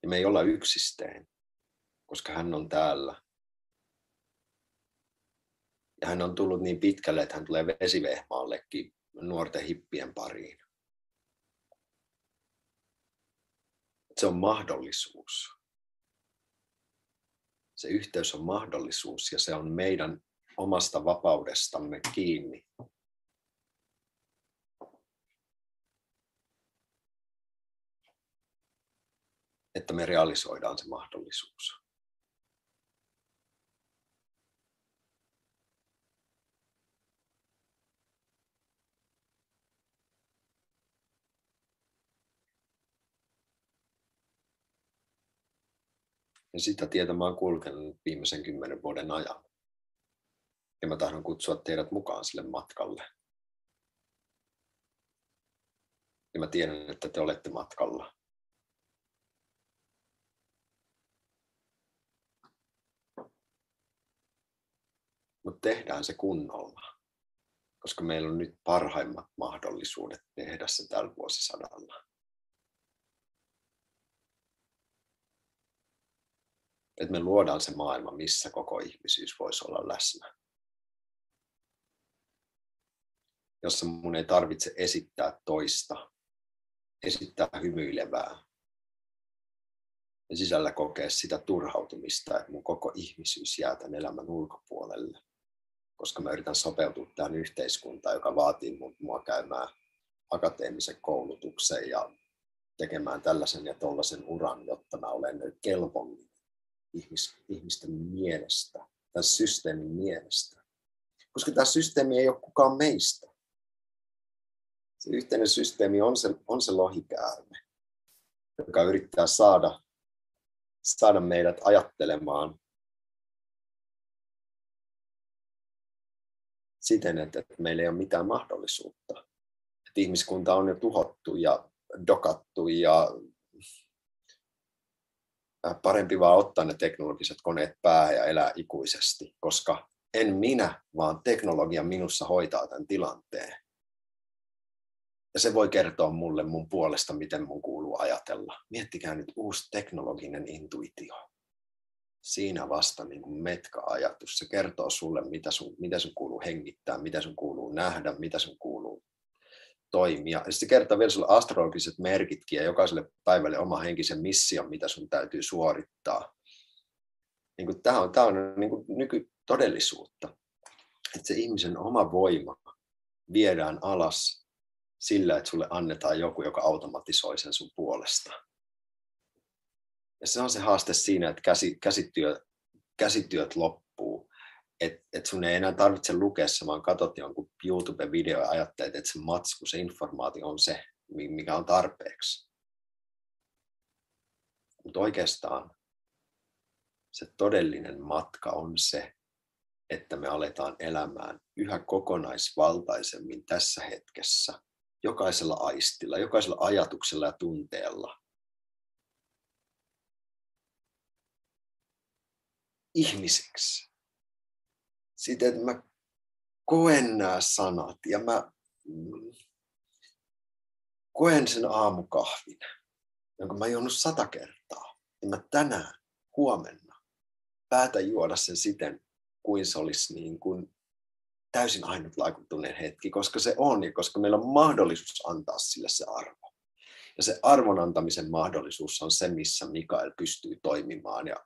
Ja me ei olla yksisteen, koska hän on täällä. Ja hän on tullut niin pitkälle, että hän tulee vesivehmaallekin nuorten hippien pariin. Se on mahdollisuus. Se yhteys on mahdollisuus ja se on meidän omasta vapaudestamme kiinni. Että me realisoidaan se mahdollisuus. Ja sitä tietä mä oon kulkenut viimeisen kymmenen vuoden ajan. Ja mä tahdon kutsua teidät mukaan sille matkalle. Ja mä tiedän, että te olette matkalla. Mutta tehdään se kunnolla, koska meillä on nyt parhaimmat mahdollisuudet tehdä se tällä vuosisadalla. Että me luodaan se maailma, missä koko ihmisyys voisi olla läsnä. Jossa mun ei tarvitse esittää toista, esittää hymyilevää, ja sisällä kokea sitä turhautumista, että mun koko ihmisyys jää tämän elämän ulkopuolelle koska mä yritän sopeutua tähän yhteiskuntaan, joka vaatii mua käymään akateemisen koulutuksen ja tekemään tällaisen ja tollaisen uran, jotta mä olen kelvollinen ihmis, ihmisten mielestä, tämän systeemin mielestä. Koska tämä systeemi ei ole kukaan meistä. Se yhteinen systeemi on se, on se lohikäärme, joka yrittää saada, saada meidät ajattelemaan siten, että meillä ei ole mitään mahdollisuutta. Että ihmiskunta on jo tuhottu ja dokattu ja parempi vaan ottaa ne teknologiset koneet päähän ja elää ikuisesti, koska en minä, vaan teknologia minussa hoitaa tämän tilanteen. Ja se voi kertoa mulle mun puolesta, miten mun kuuluu ajatella. Miettikää nyt uusi teknologinen intuitio siinä vasta niin kuin metka-ajatus. Se kertoo sulle, mitä sun, mitä sun kuuluu hengittää, mitä sun kuuluu nähdä, mitä sun kuuluu toimia. Ja se kertoo vielä sulle astrologiset merkitkin ja jokaiselle päivälle oma henkisen mission, mitä sun täytyy suorittaa. Niin kuin, tämä on, tämä on niin kuin nykytodellisuutta. Että se ihmisen oma voima viedään alas sillä, että sulle annetaan joku, joka automatisoi sen sun puolesta. Ja se on se haaste siinä, että käsi, käsityö, käsityöt loppuu. Että et sun ei enää tarvitse lukea se, vaan katsot jonkun YouTube-video ja ajattelet, että se matsku, se informaatio on se, mikä on tarpeeksi. Mutta oikeastaan se todellinen matka on se, että me aletaan elämään yhä kokonaisvaltaisemmin tässä hetkessä, jokaisella aistilla, jokaisella ajatuksella ja tunteella, ihmiseksi. Sitten, että mä koen nämä sanat ja mä mm, koen sen aamukahvin, jonka mä juonut sata kertaa. Ja mä tänään, huomenna, päätän juoda sen siten, kuin se olisi niin kuin täysin ainutlaatuinen hetki, koska se on ja koska meillä on mahdollisuus antaa sille se arvo. Ja se arvon antamisen mahdollisuus on se, missä Mikael pystyy toimimaan ja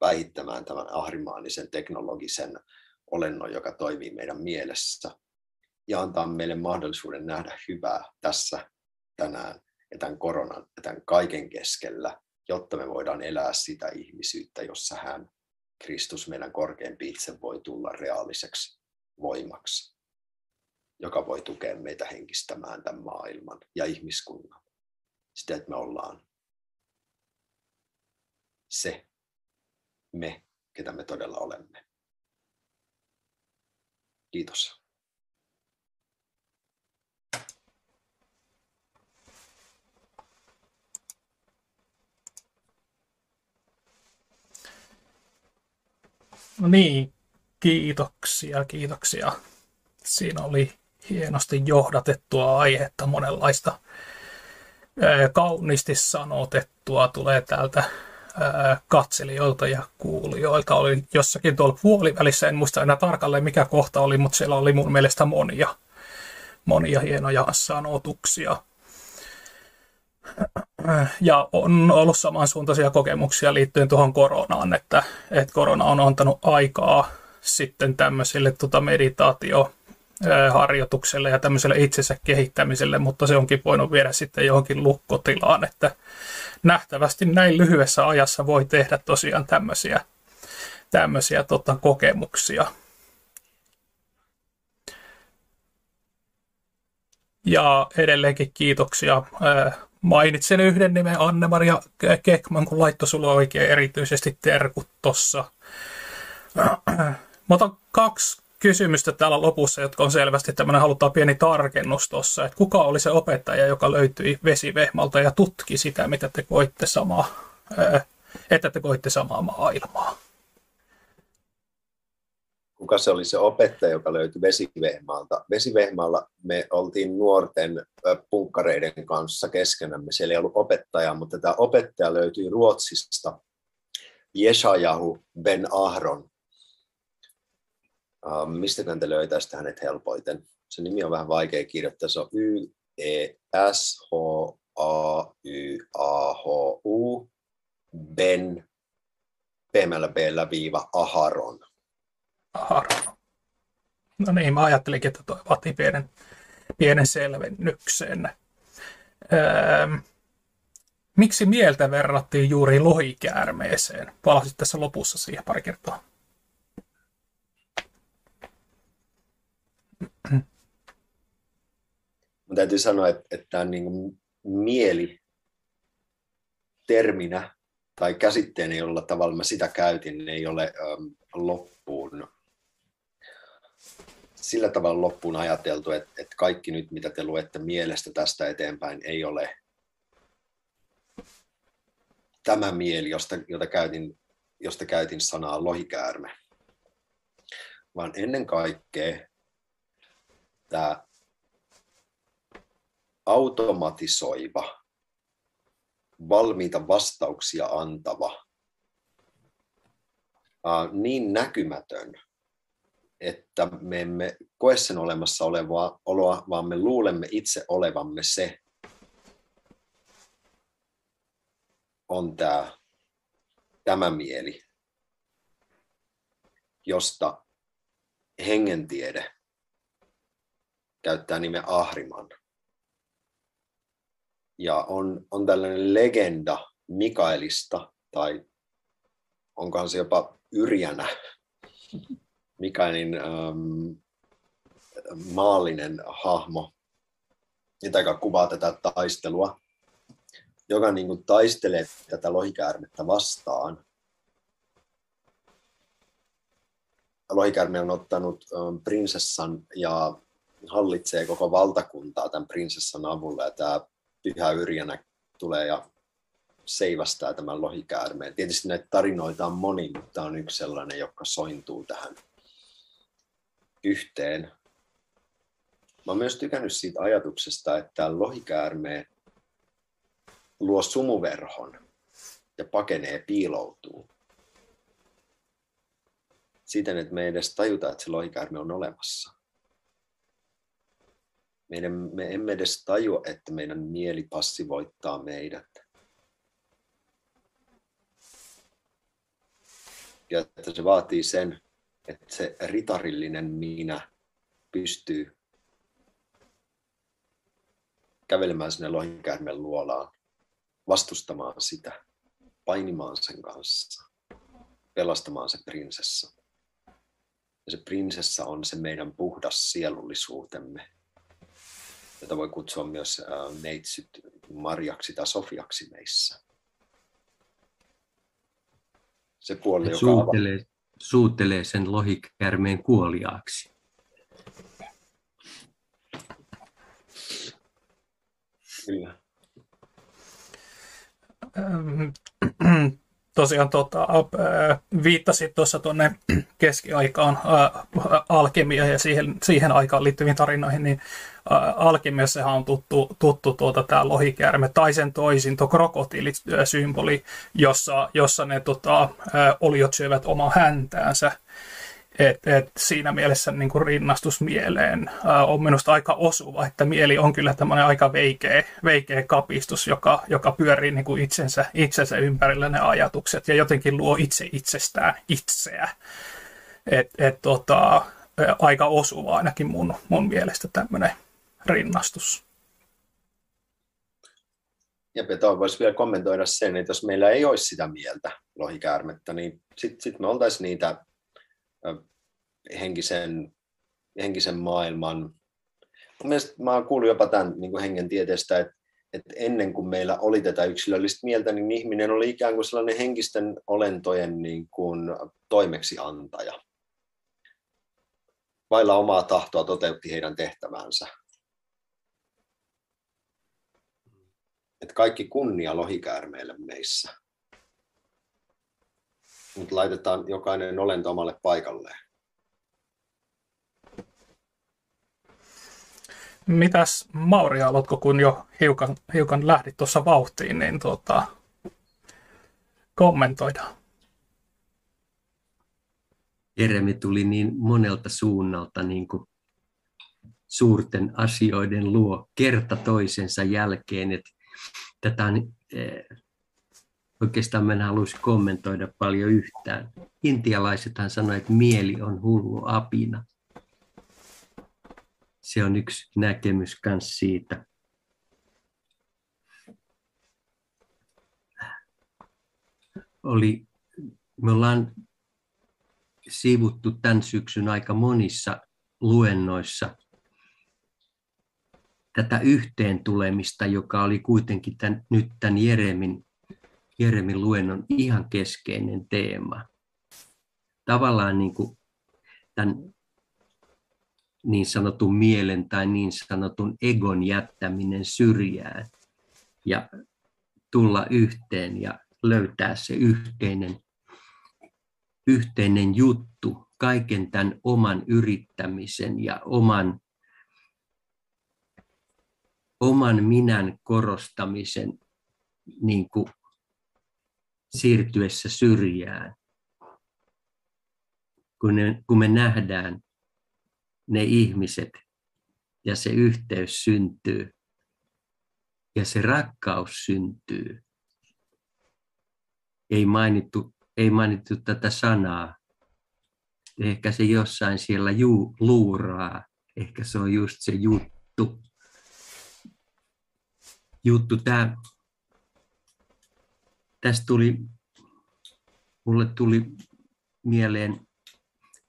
päihittämään tämän ahrimaanisen teknologisen olennon, joka toimii meidän mielessä, ja antaa meille mahdollisuuden nähdä hyvää tässä, tänään ja tämän koronan ja tämän kaiken keskellä, jotta me voidaan elää sitä ihmisyyttä, jossa hän, Kristus, meidän korkeampi itse, voi tulla reaaliseksi voimaksi. joka voi tukea meitä henkistämään tämän maailman ja ihmiskunnan. Sitä, että me ollaan se, me, ketä me todella olemme. Kiitos. No niin, kiitoksia, kiitoksia. Siinä oli hienosti johdatettua aihetta, monenlaista kauniisti sanotettua tulee täältä katselijoilta ja kuulijoilta. Oli jossakin tuolla puolivälissä, en muista enää tarkalleen mikä kohta oli, mutta siellä oli mun mielestä monia, monia hienoja sanotuksia. Ja on ollut samansuuntaisia kokemuksia liittyen tuohon koronaan, että, että korona on antanut aikaa sitten tämmöisille tuota meditaatio harjoitukselle ja tämmöiselle itsensä kehittämiselle, mutta se onkin voinut viedä sitten johonkin lukkotilaan, että nähtävästi näin lyhyessä ajassa voi tehdä tosiaan tämmöisiä, tämmöisiä tota, kokemuksia. Ja edelleenkin kiitoksia. Mainitsen yhden nimen Anne-Maria Kekman, kun laittoi sulle oikein erityisesti terkut tossa. Mä otan kaksi kysymystä täällä lopussa, jotka on selvästi tämmöinen, halutaan pieni tarkennus tuossa, että kuka oli se opettaja, joka löytyi vesivehmalta ja tutki sitä, mitä te koitte samaa, että te koitte samaa maailmaa? Kuka se oli se opettaja, joka löytyi Vesivehmaalta? Vesivehmaalla me oltiin nuorten punkkareiden kanssa keskenämme. Siellä ei ollut opettajaa, mutta tämä opettaja löytyi Ruotsista. Jeshajahu Ben Ahron Uh, mistä te löytäisitte hänet helpoiten? Se nimi on vähän vaikea kirjoittaa. Se on Y, E, S, H, A, Y, A, H, U, Ben, pehmeällä b viiva Aharon. Aharon. No niin, mä ajattelinkin, että toi vaatii pienen, pienen selvennyksen. Öö, miksi mieltä verrattiin juuri lohikäärmeeseen? Palasit tässä lopussa siihen pari kertaa. Mun täytyy sanoa, että, että tämä niin mieli terminä tai käsitteenä, jolla tavalla mä sitä käytin, ei ole äm, loppuun sillä tavalla loppuun ajateltu, että, että kaikki nyt, mitä te luette mielestä tästä eteenpäin, ei ole tämä mieli, josta, jota käytin, josta käytin sanaa lohikäärme, vaan ennen kaikkea tämä automatisoiva, valmiita vastauksia antava, niin näkymätön, että me emme koe sen olemassa olevaa oloa, vaan me luulemme itse olevamme se, on tämä, tämä mieli, josta hengentiede käyttää nimen Ahriman. Ja on, on tällainen legenda Mikaelista, tai onkohan se jopa Yrjänä, Mikaelin ähm, maallinen hahmo, joka kuvaa tätä taistelua, joka niin kuin taistelee tätä lohikäärmettä vastaan. Lohikäärme on ottanut ähm, prinsessan ja hallitsee koko valtakuntaa tämän prinsessan avulla ja tämä pyhä yrjänä tulee ja seivastaa tämän lohikäärmeen. Tietysti näitä tarinoita on moni, mutta tämä on yksi sellainen, joka sointuu tähän yhteen. Mä myös tykännyt siitä ajatuksesta, että lohikäärme luo sumuverhon ja pakenee piiloutuu. Siten, että me ei edes tajuta, että se lohikäärme on olemassa meidän, me emme edes tajua, että meidän mieli passivoittaa meidät. Ja että se vaatii sen, että se ritarillinen minä pystyy kävelemään sinne lohikäärmen luolaan, vastustamaan sitä, painimaan sen kanssa, pelastamaan se prinsessa. Ja se prinsessa on se meidän puhdas sielullisuutemme, jota voi kutsua myös neitsyt Marjaksi tai Sofiaksi meissä. Se puoli, joka suutelee, suutelee sen lohikärmeen kuoliaaksi. Kyllä. tosiaan tota, viittasit tuossa tuonne keskiaikaan alkemia ja siihen, siihen aikaan liittyviin tarinoihin, niin ää, alkemiassahan on tuttu, tuttu tuota, tämä lohikäärme tai sen toisin tuo krokotiilisymboli, jossa, jossa ne tota, oliot syövät omaa häntäänsä. Et, et siinä mielessä niin kuin rinnastus mieleen ää, on minusta aika osuva, että mieli on kyllä tämmöinen aika veikeä, veikeä kapistus, joka, joka pyörii niin kuin itsensä, itsensä ympärillä ne ajatukset ja jotenkin luo itse itsestään itseä. Et, et, tota, aika osuva ainakin mun, mun mielestä tämmöinen rinnastus. Ja Peto voisi vielä kommentoida sen, että jos meillä ei olisi sitä mieltä lohikäärmettä, niin sitten sit me oltaisiin niitä henkisen, henkisen maailman. Mielestäni mä oon kuullut jopa tämän niin kuin hengen tieteestä, että, että ennen kuin meillä oli tätä yksilöllistä mieltä, niin ihminen oli ikään kuin sellainen henkisten olentojen niin kuin toimeksiantaja. Vailla omaa tahtoa toteutti heidän tehtävänsä. Että kaikki kunnia lohikäärmeille meissä. Mutta laitetaan jokainen olento omalle paikalleen. Mitäs Mauri, aloitko, kun jo hiukan, hiukan lähdit tuossa vauhtiin, niin tuota, kommentoidaan. Jeremi tuli niin monelta suunnalta niin kuin suurten asioiden luo kerta toisensa jälkeen, että tätä on, eh, oikeastaan mä en haluaisi kommentoida paljon yhtään. Intialaisethan sanoivat, että mieli on hullu apina se on yksi näkemys myös siitä. Oli, me ollaan sivuttu tämän syksyn aika monissa luennoissa tätä yhteen tulemista, joka oli kuitenkin tämän, nyt tämän Jeremin, Jeremin luennon ihan keskeinen teema. Tavallaan niin kuin tämän niin sanotun mielen tai niin sanotun egon jättäminen syrjään ja tulla yhteen ja löytää se yhteinen, yhteinen juttu kaiken tämän oman yrittämisen ja oman, oman minän korostamisen niin kuin siirtyessä syrjään. Kun, ne, kun me nähdään ne ihmiset ja se yhteys syntyy ja se rakkaus syntyy. Ei mainittu, ei mainittu tätä sanaa. Ehkä se jossain siellä juu, luuraa. Ehkä se on just se juttu. Juttu tämä. Tästä tuli, mulle tuli mieleen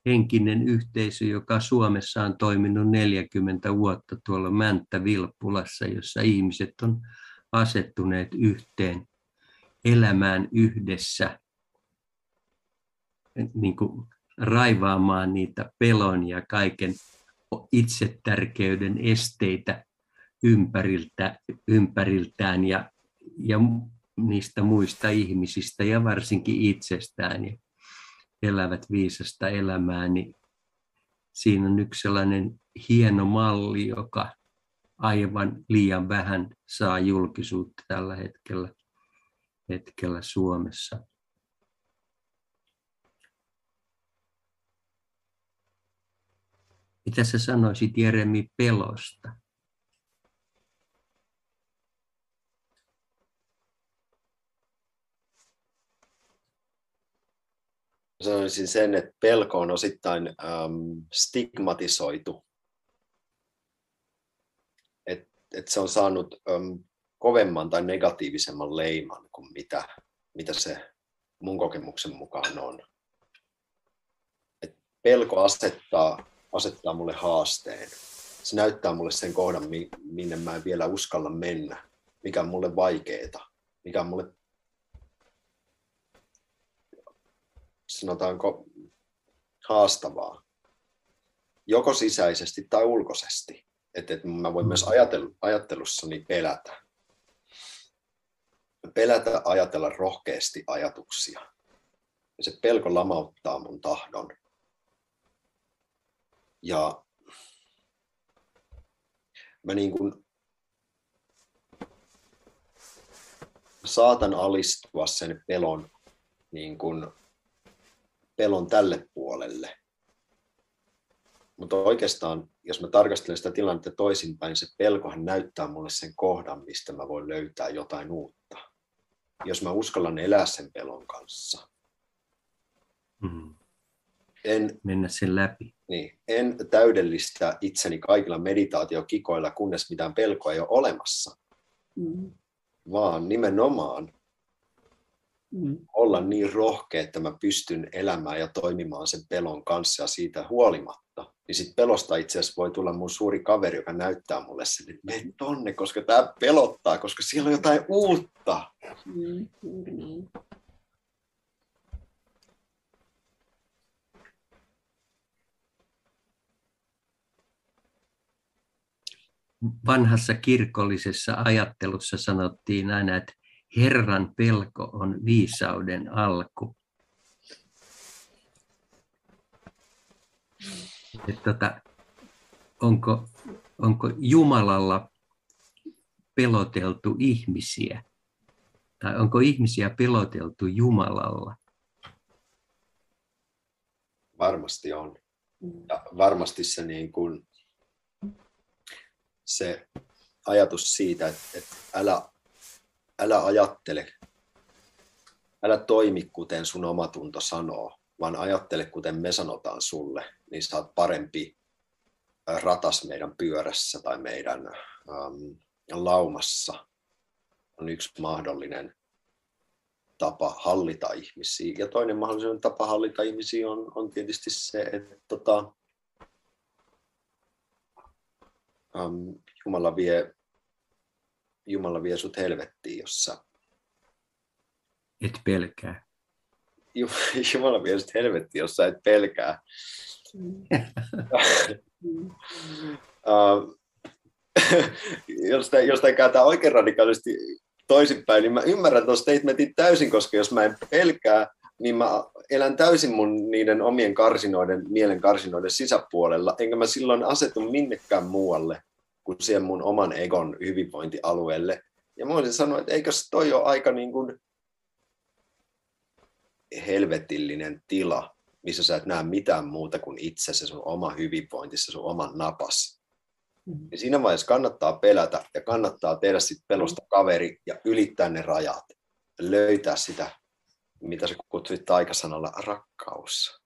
henkinen yhteisö, joka Suomessa on toiminut 40 vuotta tuolla Mänttä-Vilppulassa, jossa ihmiset on asettuneet yhteen elämään yhdessä, niin kuin raivaamaan niitä pelon ja kaiken itsetärkeyden esteitä ympäriltä, ympäriltään ja, ja niistä muista ihmisistä ja varsinkin itsestään. Ja elävät viisasta elämää, niin siinä on yksi sellainen hieno malli, joka aivan liian vähän saa julkisuutta tällä hetkellä, hetkellä Suomessa. Mitä sä sanoisit Jeremi pelosta? Sanoisin sen, että pelko on osittain ähm, stigmatisoitu. Et, et se on saanut ähm, kovemman tai negatiivisemman leiman kuin mitä, mitä se mun kokemuksen mukaan on. Et pelko asettaa, asettaa mulle haasteen. Se näyttää mulle sen kohdan, minne mä en vielä uskalla mennä, mikä on mulle vaikeeta, mikä on mulle sanotaanko haastavaa, joko sisäisesti tai ulkoisesti. Että, että mä voin myös ajatelu, ajattelussani pelätä. Pelätä ajatella rohkeasti ajatuksia. Ja se pelko lamauttaa mun tahdon. Ja mä niin kuin saatan alistua sen pelon, niin kuin, pelon tälle puolelle. Mutta oikeastaan, jos mä tarkastelen sitä tilannetta toisinpäin, se pelkohan näyttää mulle sen kohdan, mistä mä voin löytää jotain uutta. Jos mä uskallan elää sen pelon kanssa. Mm. En, Mennä sen läpi. Niin, en täydellistä itseni kaikilla meditaatiokikoilla, kunnes mitään pelkoa ei ole olemassa. Mm. Vaan nimenomaan mm. olla niin rohkea, että mä pystyn elämään ja toimimaan sen pelon kanssa ja siitä huolimatta. Niin sit pelosta itse asiassa voi tulla mun suuri kaveri, joka näyttää mulle sen, että mene tonne, koska tämä pelottaa, koska siellä on jotain uutta. Mm, niin. vanhassa kirkollisessa ajattelussa sanottiin aina, että Herran pelko on viisauden alku. Että tota, onko, onko Jumalalla peloteltu ihmisiä? Tai onko ihmisiä peloteltu Jumalalla? Varmasti on. Ja varmasti se niin kuin se ajatus siitä, että, että älä, älä ajattele, älä toimi kuten sun omatunto sanoo, vaan ajattele kuten me sanotaan sulle, niin sä oot parempi ratas meidän pyörässä tai meidän ähm, laumassa on yksi mahdollinen tapa hallita ihmisiä. Ja toinen mahdollinen tapa hallita ihmisiä on, on tietysti se, että tota, um, Jumala, vie, Jumala vie sut helvettiin, jossa... Et pelkää. Jumala vie sut helvettiin, jossa et pelkää. uh, jos, tämä, jos tämä kääntää oikein radikaalisti toisinpäin, niin mä ymmärrän tuon statementin täysin, koska jos mä en pelkää, niin mä elän täysin mun niiden omien karsinoiden, mielen karsinoiden sisäpuolella, enkä mä silloin asetu minnekään muualle kuin siihen mun oman egon hyvinvointialueelle. Ja mä voisin sanoa, että eikös toi ole aika niin kuin helvetillinen tila, missä sä et näe mitään muuta kuin itse se sun oma hyvinvointi, se sun oman napas. Mm-hmm. Ja siinä vaiheessa kannattaa pelätä ja kannattaa tehdä sit pelosta kaveri ja ylittää ne rajat. Löytää sitä mitä sä kutsuit taikasanalla, rakkaus.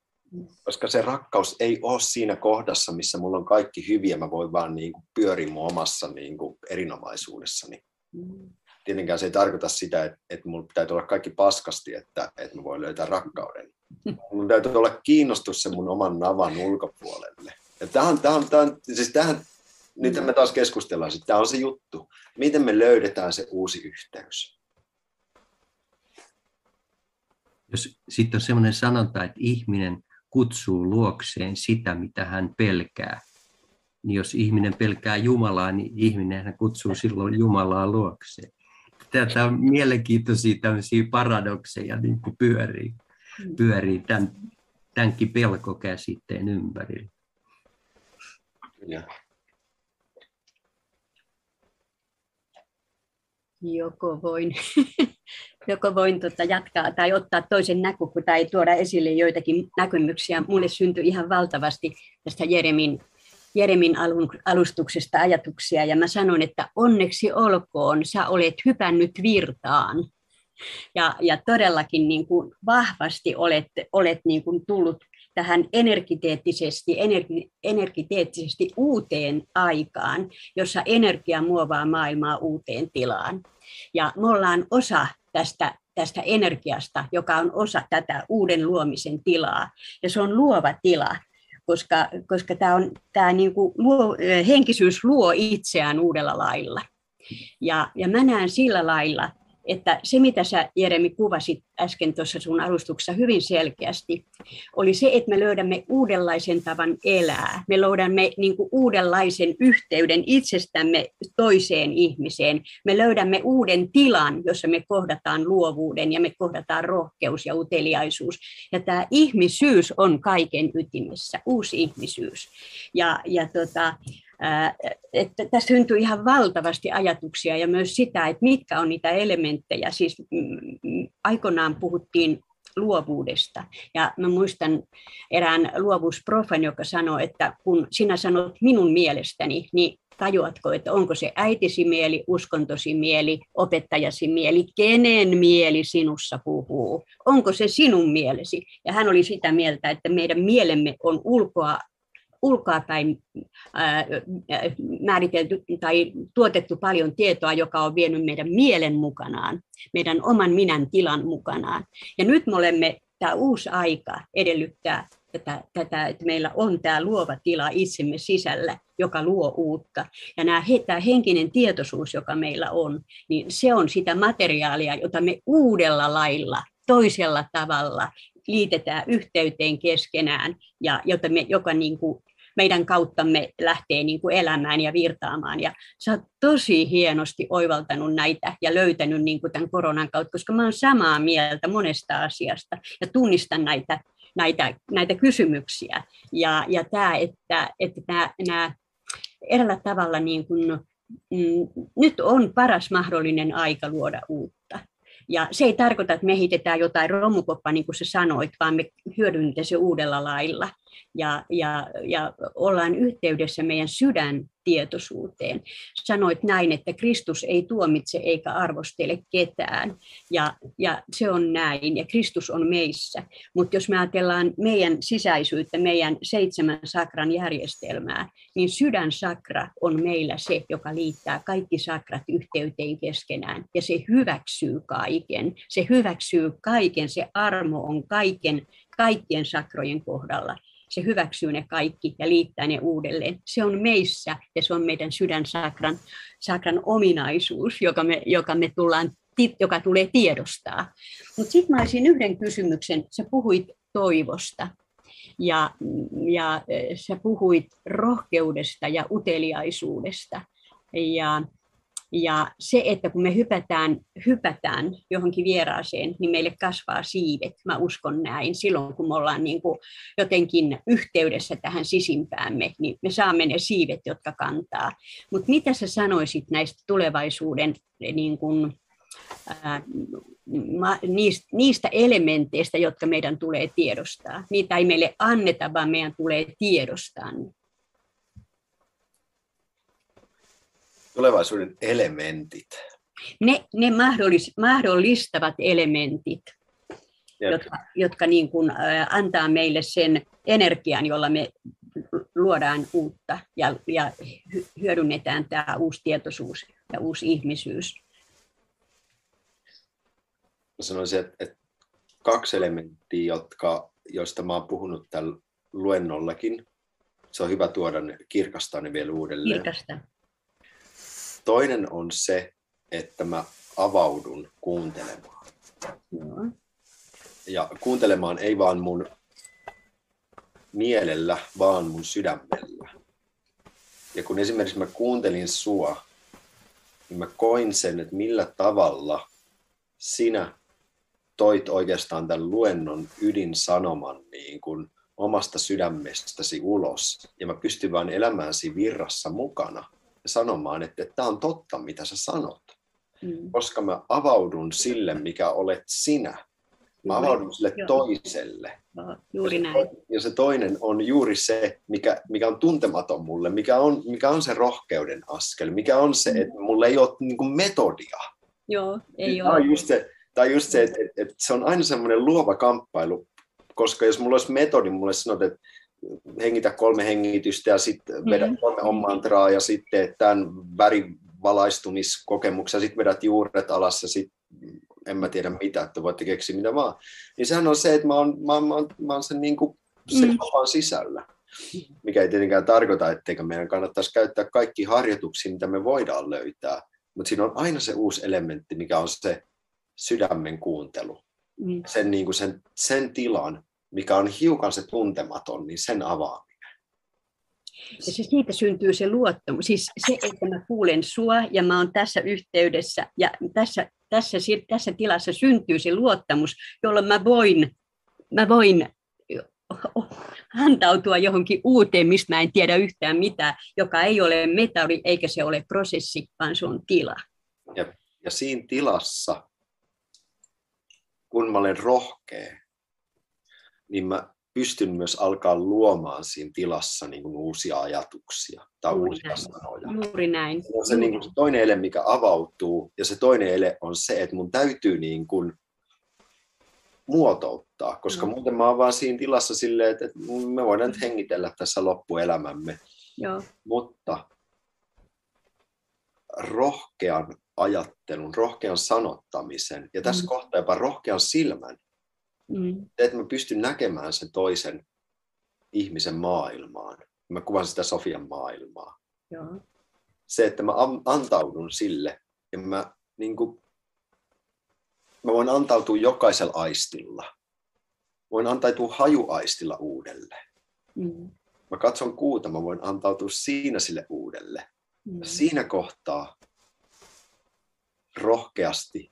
Koska se rakkaus ei ole siinä kohdassa, missä mulla on kaikki hyviä, mä voin vaan niin kuin pyöriä mun omassa niin kuin erinomaisuudessani. Tietenkään se ei tarkoita sitä, että, että mulla pitää olla kaikki paskasti, että, että mä voin löytää rakkauden. Mun täytyy olla kiinnostus sen mun oman navan ulkopuolelle. Ja tähän, tähän, tähän, siis tähän, nyt me taas keskustellaan, että tämä on se juttu. Miten me löydetään se uusi yhteys? jos sitten on sellainen sanonta, että ihminen kutsuu luokseen sitä, mitä hän pelkää, niin jos ihminen pelkää Jumalaa, niin ihminen hän kutsuu silloin Jumalaa luokseen. Tätä on mielenkiintoisia tämmöisiä paradokseja niin kuin pyörii, pyörii tämän, tämänkin pelkokäsitteen ympärillä. Ja. Joko voin joko voin tota jatkaa tai ottaa toisen näkökulman tai tuoda esille joitakin näkemyksiä. Mulle syntyi ihan valtavasti tästä Jeremin, Jeremin alustuksesta ajatuksia ja mä sanon, että onneksi olkoon, sä olet hypännyt virtaan. Ja, ja todellakin niin kuin vahvasti olet, olet niin kuin tullut tähän energiteettisesti, energi, energiteettisesti uuteen aikaan, jossa energia muovaa maailmaa uuteen tilaan. Ja me ollaan osa tästä, tästä energiasta, joka on osa tätä uuden luomisen tilaa. Ja se on luova tila, koska, koska tämä, on, tämä niin kuin luo, henkisyys luo itseään uudella lailla. Ja, ja mä näen sillä lailla, että se, mitä sä Jeremi kuvasit äsken tuossa sun alustuksessa hyvin selkeästi, oli se, että me löydämme uudenlaisen tavan elää. Me löydämme niin kuin uudenlaisen yhteyden itsestämme toiseen ihmiseen. Me löydämme uuden tilan, jossa me kohdataan luovuuden ja me kohdataan rohkeus ja uteliaisuus. Ja tämä ihmisyys on kaiken ytimessä, uusi ihmisyys. Ja, ja tota, että tässä syntyy ihan valtavasti ajatuksia ja myös sitä, että mitkä on niitä elementtejä. Siis mm, mm, aikoinaan puhuttiin luovuudesta. Ja mä muistan erään luovuusprofan, joka sanoi, että kun sinä sanot minun mielestäni, niin tajuatko, että onko se äitisi mieli, uskontosi mieli, opettajasi mieli, kenen mieli sinussa puhuu, onko se sinun mielesi. Ja hän oli sitä mieltä, että meidän mielemme on ulkoa ulkoapäin määritelty tai tuotettu paljon tietoa, joka on vienyt meidän mielen mukanaan, meidän oman minän tilan mukanaan. Ja nyt me olemme, tämä uusi aika edellyttää tätä, tätä, että meillä on tämä luova tila itsemme sisällä, joka luo uutta. Ja nämä, tämä henkinen tietoisuus, joka meillä on, niin se on sitä materiaalia, jota me uudella lailla, toisella tavalla liitetään yhteyteen keskenään, ja jota me, joka niin kuin meidän kauttamme lähtee niin kuin elämään ja virtaamaan. Ja sä oot tosi hienosti oivaltanut näitä ja löytänyt niin kuin tämän koronan kautta, koska mä oon samaa mieltä monesta asiasta ja tunnistan näitä, näitä, näitä kysymyksiä. Ja, ja tämä, että, että nämä, nämä eräällä tavalla niin kuin, mm, nyt on paras mahdollinen aika luoda uutta. Ja se ei tarkoita, että me heitetään jotain romukoppaa, niin kuin sä sanoit, vaan me hyödynnetään se uudella lailla ja, ja, ja ollaan yhteydessä meidän sydäntietoisuuteen. Sanoit näin, että Kristus ei tuomitse eikä arvostele ketään, ja, ja se on näin, ja Kristus on meissä. Mutta jos me ajatellaan meidän sisäisyyttä, meidän seitsemän sakran järjestelmää, niin sydänsakra on meillä se, joka liittää kaikki sakrat yhteyteen keskenään, ja se hyväksyy kaiken. Se hyväksyy kaiken, se armo on kaiken, kaikkien sakrojen kohdalla se hyväksyy ne kaikki ja liittää ne uudelleen. Se on meissä ja se on meidän sydänsakran sakran ominaisuus, joka me, joka me tullaan joka tulee tiedostaa. Mutta sitten mä olisin yhden kysymyksen. Sä puhuit toivosta ja, ja sä puhuit rohkeudesta ja uteliaisuudesta. Ja ja se, että kun me hypätään, hypätään johonkin vieraaseen, niin meille kasvaa siivet. Mä uskon näin. Silloin kun me ollaan niin kuin jotenkin yhteydessä tähän sisimpäämme, niin me saamme ne siivet, jotka kantaa. Mutta mitä sä sanoisit näistä tulevaisuuden niin kuin, ää, niistä, niistä elementeistä, jotka meidän tulee tiedostaa? Niitä ei meille anneta, vaan meidän tulee tiedostaa. Tulevaisuuden elementit? Ne, ne mahdollis, mahdollistavat elementit, Jep. jotka, jotka niin kuin, ä, antaa meille sen energian, jolla me luodaan uutta ja, ja hyödynnetään tämä uusi tietoisuus ja uusi ihmisyys. Mä sanoisin, että, että kaksi elementtiä, jotka, joista mä oon puhunut tällä luennollakin, se on hyvä tuoda ne, kirkastaa ne vielä uudelleen. Kirkasta. Toinen on se, että mä avaudun kuuntelemaan. Joo. Ja kuuntelemaan ei vaan mun mielellä, vaan mun sydämellä. Ja kun esimerkiksi mä kuuntelin sua, niin mä koin sen, että millä tavalla sinä toit oikeastaan tämän luennon ydinsanoman niin kuin omasta sydämestäsi ulos. Ja mä pystyn vain elämään siinä virrassa mukana sanomaan, että tämä on totta, mitä sä sanot. Mm. Koska mä avaudun sille, mikä olet sinä. Mä avaudun sille Joo. toiselle. No, juuri näin. Ja se toinen on juuri se, mikä, mikä on tuntematon mulle, mikä on, mikä on se rohkeuden askel, mikä on se, mm. että mulla ei ole niin kuin metodia. Joo, ei tämä ole. On just se, tai just se, että, että, että se on aina semmoinen luova kamppailu, koska jos mulla olisi metodi, mulle sanot, että hengitä kolme hengitystä ja sitten vedät mm-hmm. kolme mantraa ja sitten tämän värivalaistumisen kokemuksen, sitten vedät juuret alas ja sitten en mä tiedä mitä, että voitte keksiä mitä vaan. Niin sehän on se, että mä oon, mä oon, mä oon, mä oon sen niin kuin se mm. sisällä. Mikä ei tietenkään tarkoita, etteikö meidän kannattaisi käyttää kaikki harjoituksia, mitä me voidaan löytää. Mutta siinä on aina se uusi elementti, mikä on se sydämen kuuntelu. Mm. Sen, niin kuin sen, sen tilan, mikä on hiukan se tuntematon, niin sen avaaminen. Ja se siitä syntyy se luottamus, siis se, että mä kuulen sua ja mä oon tässä yhteydessä ja tässä, tässä, tässä tilassa syntyy se luottamus, jolloin mä voin, mä voin antautua johonkin uuteen, mistä mä en tiedä yhtään mitään, joka ei ole metodi eikä se ole prosessi, vaan se on tila. Ja, ja siinä tilassa, kun mä olen rohkea, niin mä pystyn myös alkaa luomaan siinä tilassa niin kuin uusia ajatuksia tai Juuri uusia näin. sanoja. Juuri näin. Se on se, niin kuin, se toinen ele, mikä avautuu, ja se toinen ele on se, että mun täytyy niin kuin, muotouttaa, koska mm. muuten mä oon vaan siinä tilassa silleen, että, me voidaan nyt hengitellä tässä loppuelämämme. Joo. Mutta rohkean ajattelun, rohkean sanottamisen ja tässä mm. kohtaa jopa rohkean silmän, mm. että mä pystyn näkemään sen toisen ihmisen maailmaan. Mä kuvan sitä Sofian maailmaa. Joo. Se, että mä antaudun sille ja mä niin kuin mä voin antautua jokaisella aistilla. Voin antautua hajuaistilla uudelle. Mm. Mä katson kuuta, mä voin antautua siinä sille uudelle. Mm. Siinä kohtaa rohkeasti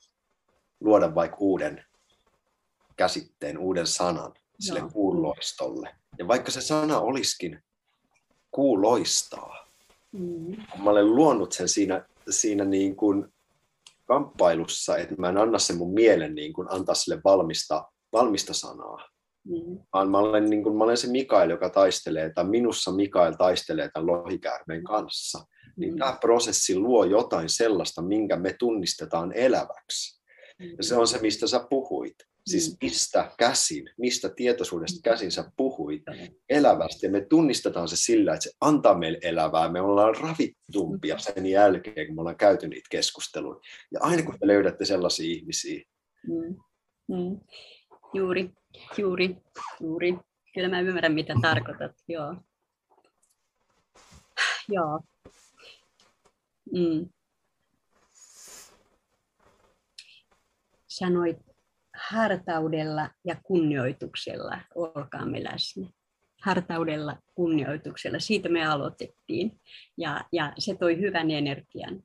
luoda vaikka uuden käsitteen, uuden sanan sille Joo. kuuloistolle. Ja vaikka se sana olisikin kuuloistaa, mm. mä olen luonut sen siinä, siinä niin kuin kamppailussa, että mä en anna sen mun mielen niin kuin antaa sille valmista, valmista sanaa. Mm. Vaan mä olen, niin kuin, mä olen se Mikael, joka taistelee, tai minussa Mikael taistelee tämän lohikäärmeen kanssa. Mm. Niin tämä prosessi luo jotain sellaista, minkä me tunnistetaan eläväksi. Mm. Ja se on se, mistä sä puhuit. Siis mm. mistä käsin, mistä tietoisuudesta mm. käsin sä puhuit elävästi. Ja me tunnistetaan se sillä, että se antaa meille elävää. Me ollaan ravittumpia sen jälkeen, kun me ollaan käyty niitä keskusteluja. Ja aina kun te löydätte sellaisia ihmisiä. Mm. Mm. Juuri, juuri, juuri. Kyllä mä ymmärrän, mitä tarkoitat. Joo. Joo. Mm. Sanoit hartaudella ja kunnioituksella olkaamme läsnä. Hartaudella, kunnioituksella. Siitä me aloitettiin. Ja, ja se toi hyvän energian.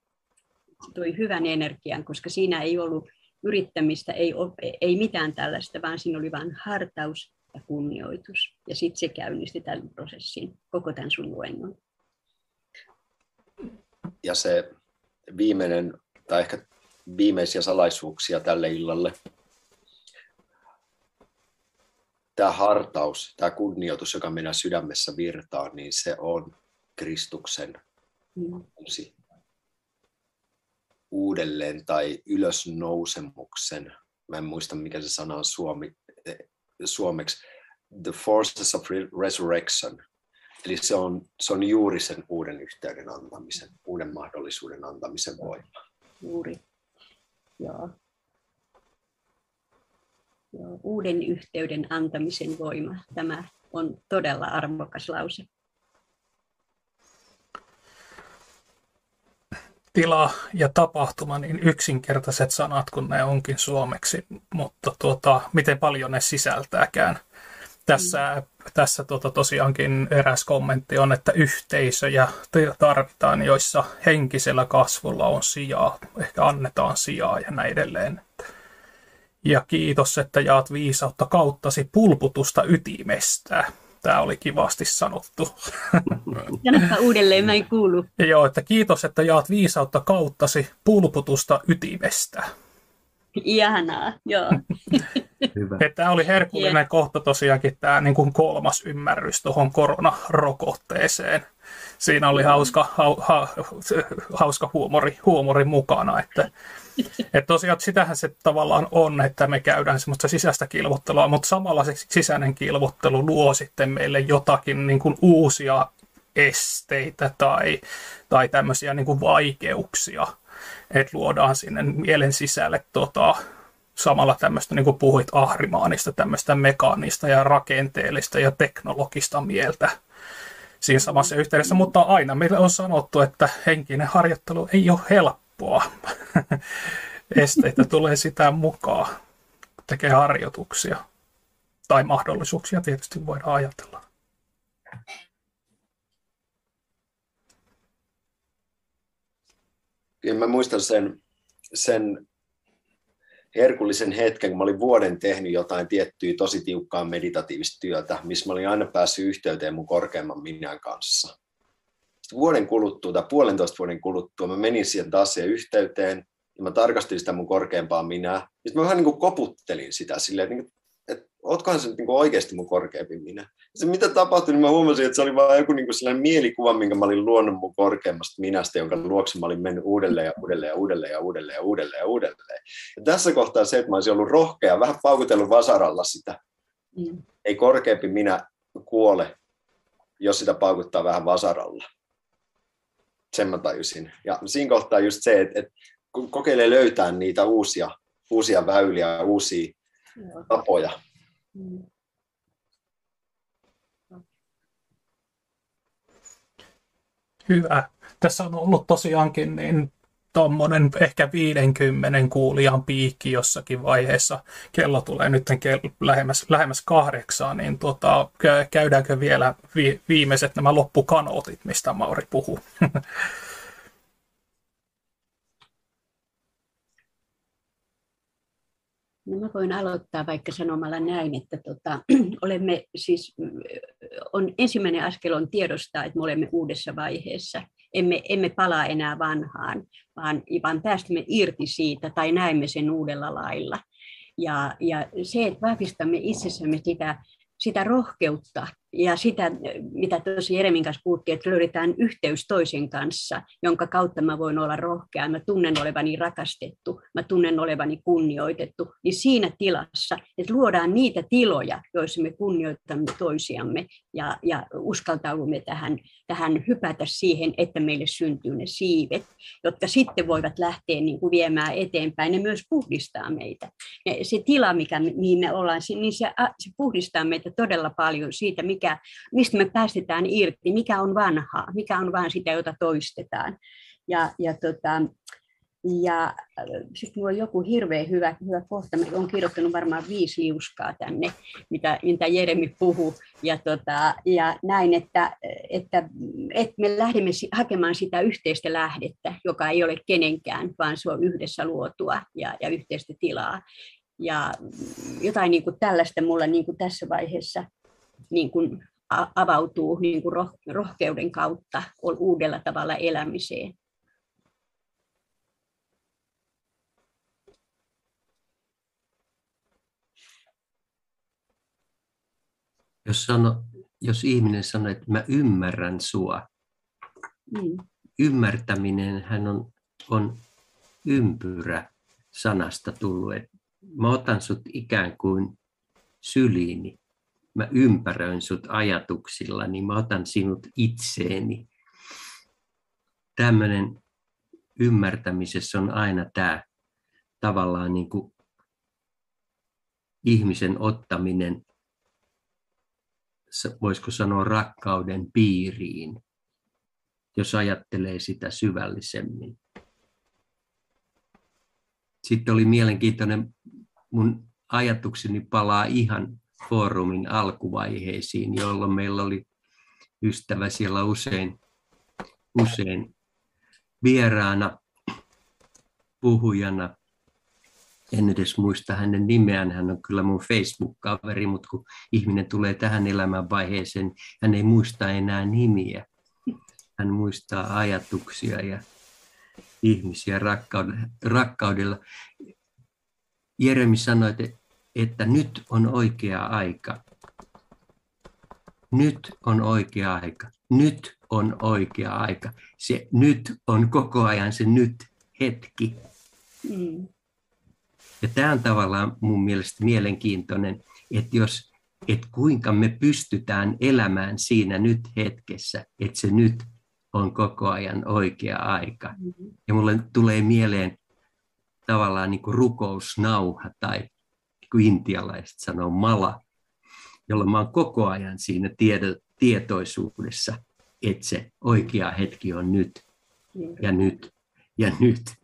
Se toi hyvän energian, koska siinä ei ollut yrittämistä, ei, ei mitään tällaista, vaan siinä oli vain hartaus ja kunnioitus. Ja sitten se käynnisti tämän prosessin, koko tämän sun luennon. Ja se viimeinen, tai ehkä viimeisiä salaisuuksia tälle illalle, tämä hartaus, tämä kunnioitus, joka meidän sydämessä virtaa, niin se on Kristuksen uusi uudelleen tai ylösnousemuksen, mä en muista mikä se sana on suomi, eh, suomeksi, the forces of resurrection. Eli se on, se on juuri sen uuden yhteyden antamisen, uuden mahdollisuuden antamisen voima. Juuri, joo uuden yhteyden antamisen voima. Tämä on todella arvokas lause. Tila ja tapahtuma, niin yksinkertaiset sanat kun ne onkin suomeksi, mutta tuota, miten paljon ne sisältääkään. Tässä, mm. tässä tuota, tosiaankin eräs kommentti on, että yhteisöjä tarvitaan, joissa henkisellä kasvulla on sijaa, ehkä annetaan sijaa ja näin edelleen. Ja kiitos, että jaat viisautta kauttasi pulputusta ytimestä. Tämä oli kivasti sanottu. Sanoppa uudelleen, mä en kuulu. Joo, että kiitos, että jaat viisautta kauttasi pulputusta ytimestä. Ihanaa, joo. Hyvä. Tämä oli herkullinen yeah. kohta tosiaankin tämä niin kuin kolmas ymmärrys tuohon koronarokotteeseen. Siinä oli hauska, ha, ha, hauska huumori, huumori mukana, että et tosiaan sitähän se tavallaan on, että me käydään semmoista sisäistä kilvottelua, mutta samalla se sisäinen kilvottelu luo sitten meille jotakin niin kuin uusia esteitä tai, tai tämmöisiä niin kuin vaikeuksia, että luodaan sinne mielen sisälle tota, samalla tämmöistä, niin kuin puhuit ahrimaanista, tämmöistä mekaanista ja rakenteellista ja teknologista mieltä siinä samassa yhteydessä, mutta aina meille on sanottu, että henkinen harjoittelu ei ole helppoa. Esteitä tulee sitä mukaan, tekee harjoituksia. Tai mahdollisuuksia tietysti voidaan ajatella. Kyllä mä muistan sen, sen herkullisen hetken, kun mä olin vuoden tehnyt jotain tiettyä tosi tiukkaa meditatiivista työtä, missä mä olin aina päässyt yhteyteen mun korkeamman minän kanssa. Sitten vuoden kuluttua tai puolentoista vuoden kuluttua mä menin siihen taas siihen yhteyteen ja mä tarkastin sitä mun korkeampaa minää. Sitten mä vähän niin kuin koputtelin sitä silleen, että ootkohan se niin oikeasti mun korkeampi minä. Se mitä tapahtui, niin mä huomasin, että se oli vain joku niin sellainen mielikuva, minkä mä olin luonut mun korkeammasta minästä, jonka luokse mä olin mennyt uudelleen ja uudelleen ja uudelleen ja uudelleen ja uudelleen ja uudelleen. Ja tässä kohtaa se, että mä olisin ollut rohkea, vähän paukutellut vasaralla sitä. Mm. Ei korkeampi minä kuole, jos sitä paukuttaa vähän vasaralla. Sen mä tajusin. Ja siinä kohtaa just se, että, että kokeilee löytää niitä uusia, uusia väyliä, uusia tapoja Hyvä. Tässä on ollut tosiaankin niin tuommoinen ehkä 50 kuulijan piikki jossakin vaiheessa. Kello tulee nyt lähemmäs, lähemmäs kahdeksaan, niin tota, käydäänkö vielä vi, viimeiset nämä loppukanootit, mistä Mauri puhuu? No mä voin aloittaa vaikka sanomalla näin, että tota, olemme siis, on, ensimmäinen askel on tiedostaa, että me olemme uudessa vaiheessa. Emme, emme palaa enää vanhaan, vaan, vaan päästämme irti siitä tai näemme sen uudella lailla. Ja, ja se, että vahvistamme itsessämme sitä, sitä rohkeutta ja sitä, mitä tuossa Jeremin kanssa puhuttiin, että löydetään yhteys toisen kanssa, jonka kautta mä voin olla rohkea, mä tunnen olevani rakastettu, mä tunnen olevani kunnioitettu, niin siinä tilassa, että luodaan niitä tiloja, joissa me kunnioitamme toisiamme ja, ja uskaltaudumme tähän, tähän hypätä siihen, että meille syntyy ne siivet, jotka sitten voivat lähteä niin kuin viemään eteenpäin. Ja myös puhdistaa meitä. Ja se tila, mikä, mihin me ollaan, niin se, se puhdistaa meitä todella paljon siitä, mikä, mistä me päästetään irti, mikä on vanhaa, mikä on vain sitä, jota toistetaan. Ja, ja, tota, ja sitten minulla on joku hirveän hyvä, hyvä kohta. Mä olen kirjoittanut varmaan viisi liuskaa tänne, mitä, mitä Jeremi puhuu. Ja, tota, ja näin, että, että, että me lähdemme hakemaan sitä yhteistä lähdettä, joka ei ole kenenkään, vaan se on yhdessä luotua ja, ja yhteistä tilaa. Ja jotain niin kuin tällaista mulla niin kuin tässä vaiheessa niin kuin avautuu niin kuin rohkeuden kautta uudella tavalla elämiseen. Jos, sano, jos ihminen sanoo, että mä ymmärrän sua, mm. ymmärtäminen hän on, on ympyrä sanasta tullut. mä otan sut ikään kuin syliini mä ympäröin sut ajatuksilla, niin mä otan sinut itseeni. Tämmöinen ymmärtämisessä on aina tämä tavallaan niin kuin ihmisen ottaminen, voisiko sanoa rakkauden piiriin, jos ajattelee sitä syvällisemmin. Sitten oli mielenkiintoinen, mun ajatukseni palaa ihan foorumin alkuvaiheisiin, jolloin meillä oli ystävä siellä usein, usein vieraana puhujana. En edes muista hänen nimeään, hän on kyllä mun Facebook-kaveri, mutta kun ihminen tulee tähän elämänvaiheeseen, hän ei muista enää nimiä. Hän muistaa ajatuksia ja ihmisiä rakkaudella. Jeremi sanoi, että että nyt on oikea aika. Nyt on oikea aika. Nyt on oikea aika. Se nyt on koko ajan se nyt hetki. Mm. Ja tämä on tavallaan mun mielestä mielenkiintoinen, että jos että kuinka me pystytään elämään siinä nyt hetkessä, että se nyt on koko ajan oikea aika. Mm-hmm. Ja mulle tulee mieleen tavallaan niin kuin rukousnauha tai niin kuin intialaiset sanoo mala, jolloin mä oon koko ajan siinä tiedo, tietoisuudessa, että se oikea hetki on nyt ja nyt ja nyt.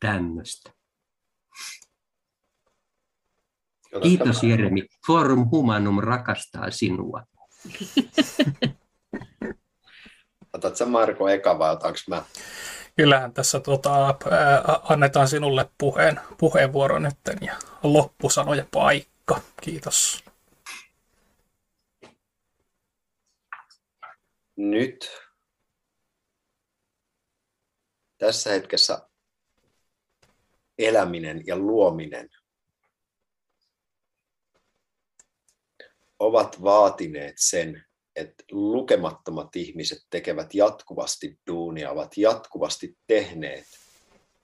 Tämmöistä. Kiitos Jeremi. Forum Humanum rakastaa sinua. Otatko Marko eka vai otanko mä? Kyllähän tässä tota, ää, annetaan sinulle puheen, puheenvuoro nyt ja loppusanoja paikka. Kiitos. Nyt tässä hetkessä eläminen ja luominen ovat vaatineet sen, että lukemattomat ihmiset tekevät jatkuvasti duunia, ovat jatkuvasti tehneet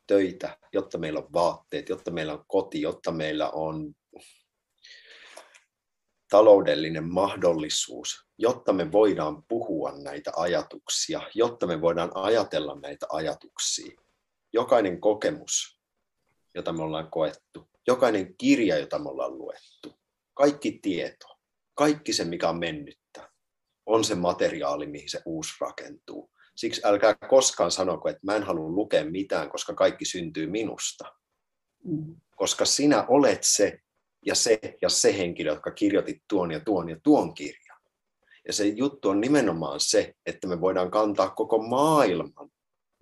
töitä, jotta meillä on vaatteet, jotta meillä on koti, jotta meillä on taloudellinen mahdollisuus, jotta me voidaan puhua näitä ajatuksia, jotta me voidaan ajatella näitä ajatuksia. Jokainen kokemus, jota me ollaan koettu, jokainen kirja, jota me ollaan luettu, kaikki tieto, kaikki se, mikä on mennyttä, on se materiaali, mihin se uusi rakentuu. Siksi älkää koskaan sanoko, että mä en halua lukea mitään, koska kaikki syntyy minusta. Mm. Koska sinä olet se ja se ja se henkilö, jotka kirjoitit tuon ja tuon ja tuon kirjan. Ja se juttu on nimenomaan se, että me voidaan kantaa koko maailman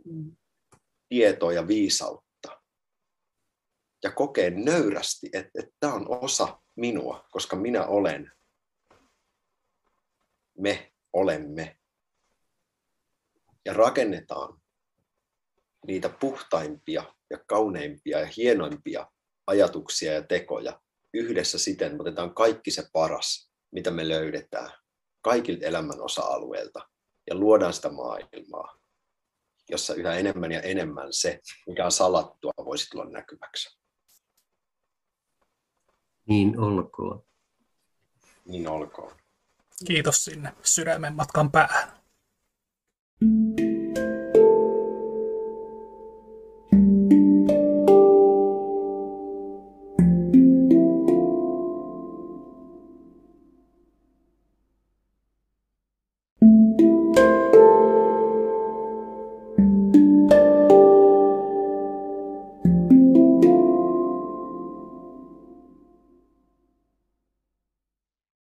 mm. tietoa ja viisautta. Ja kokea nöyrästi, että, että tämä on osa minua, koska minä olen me olemme. Ja rakennetaan niitä puhtaimpia ja kauneimpia ja hienoimpia ajatuksia ja tekoja yhdessä siten, että otetaan kaikki se paras, mitä me löydetään kaikilta elämän osa-alueilta ja luodaan sitä maailmaa, jossa yhä enemmän ja enemmän se, mikä on salattua, voisi tulla näkyväksi. Niin olkoon. Niin olkoon. Kiitos sinne sydämen matkan päähän.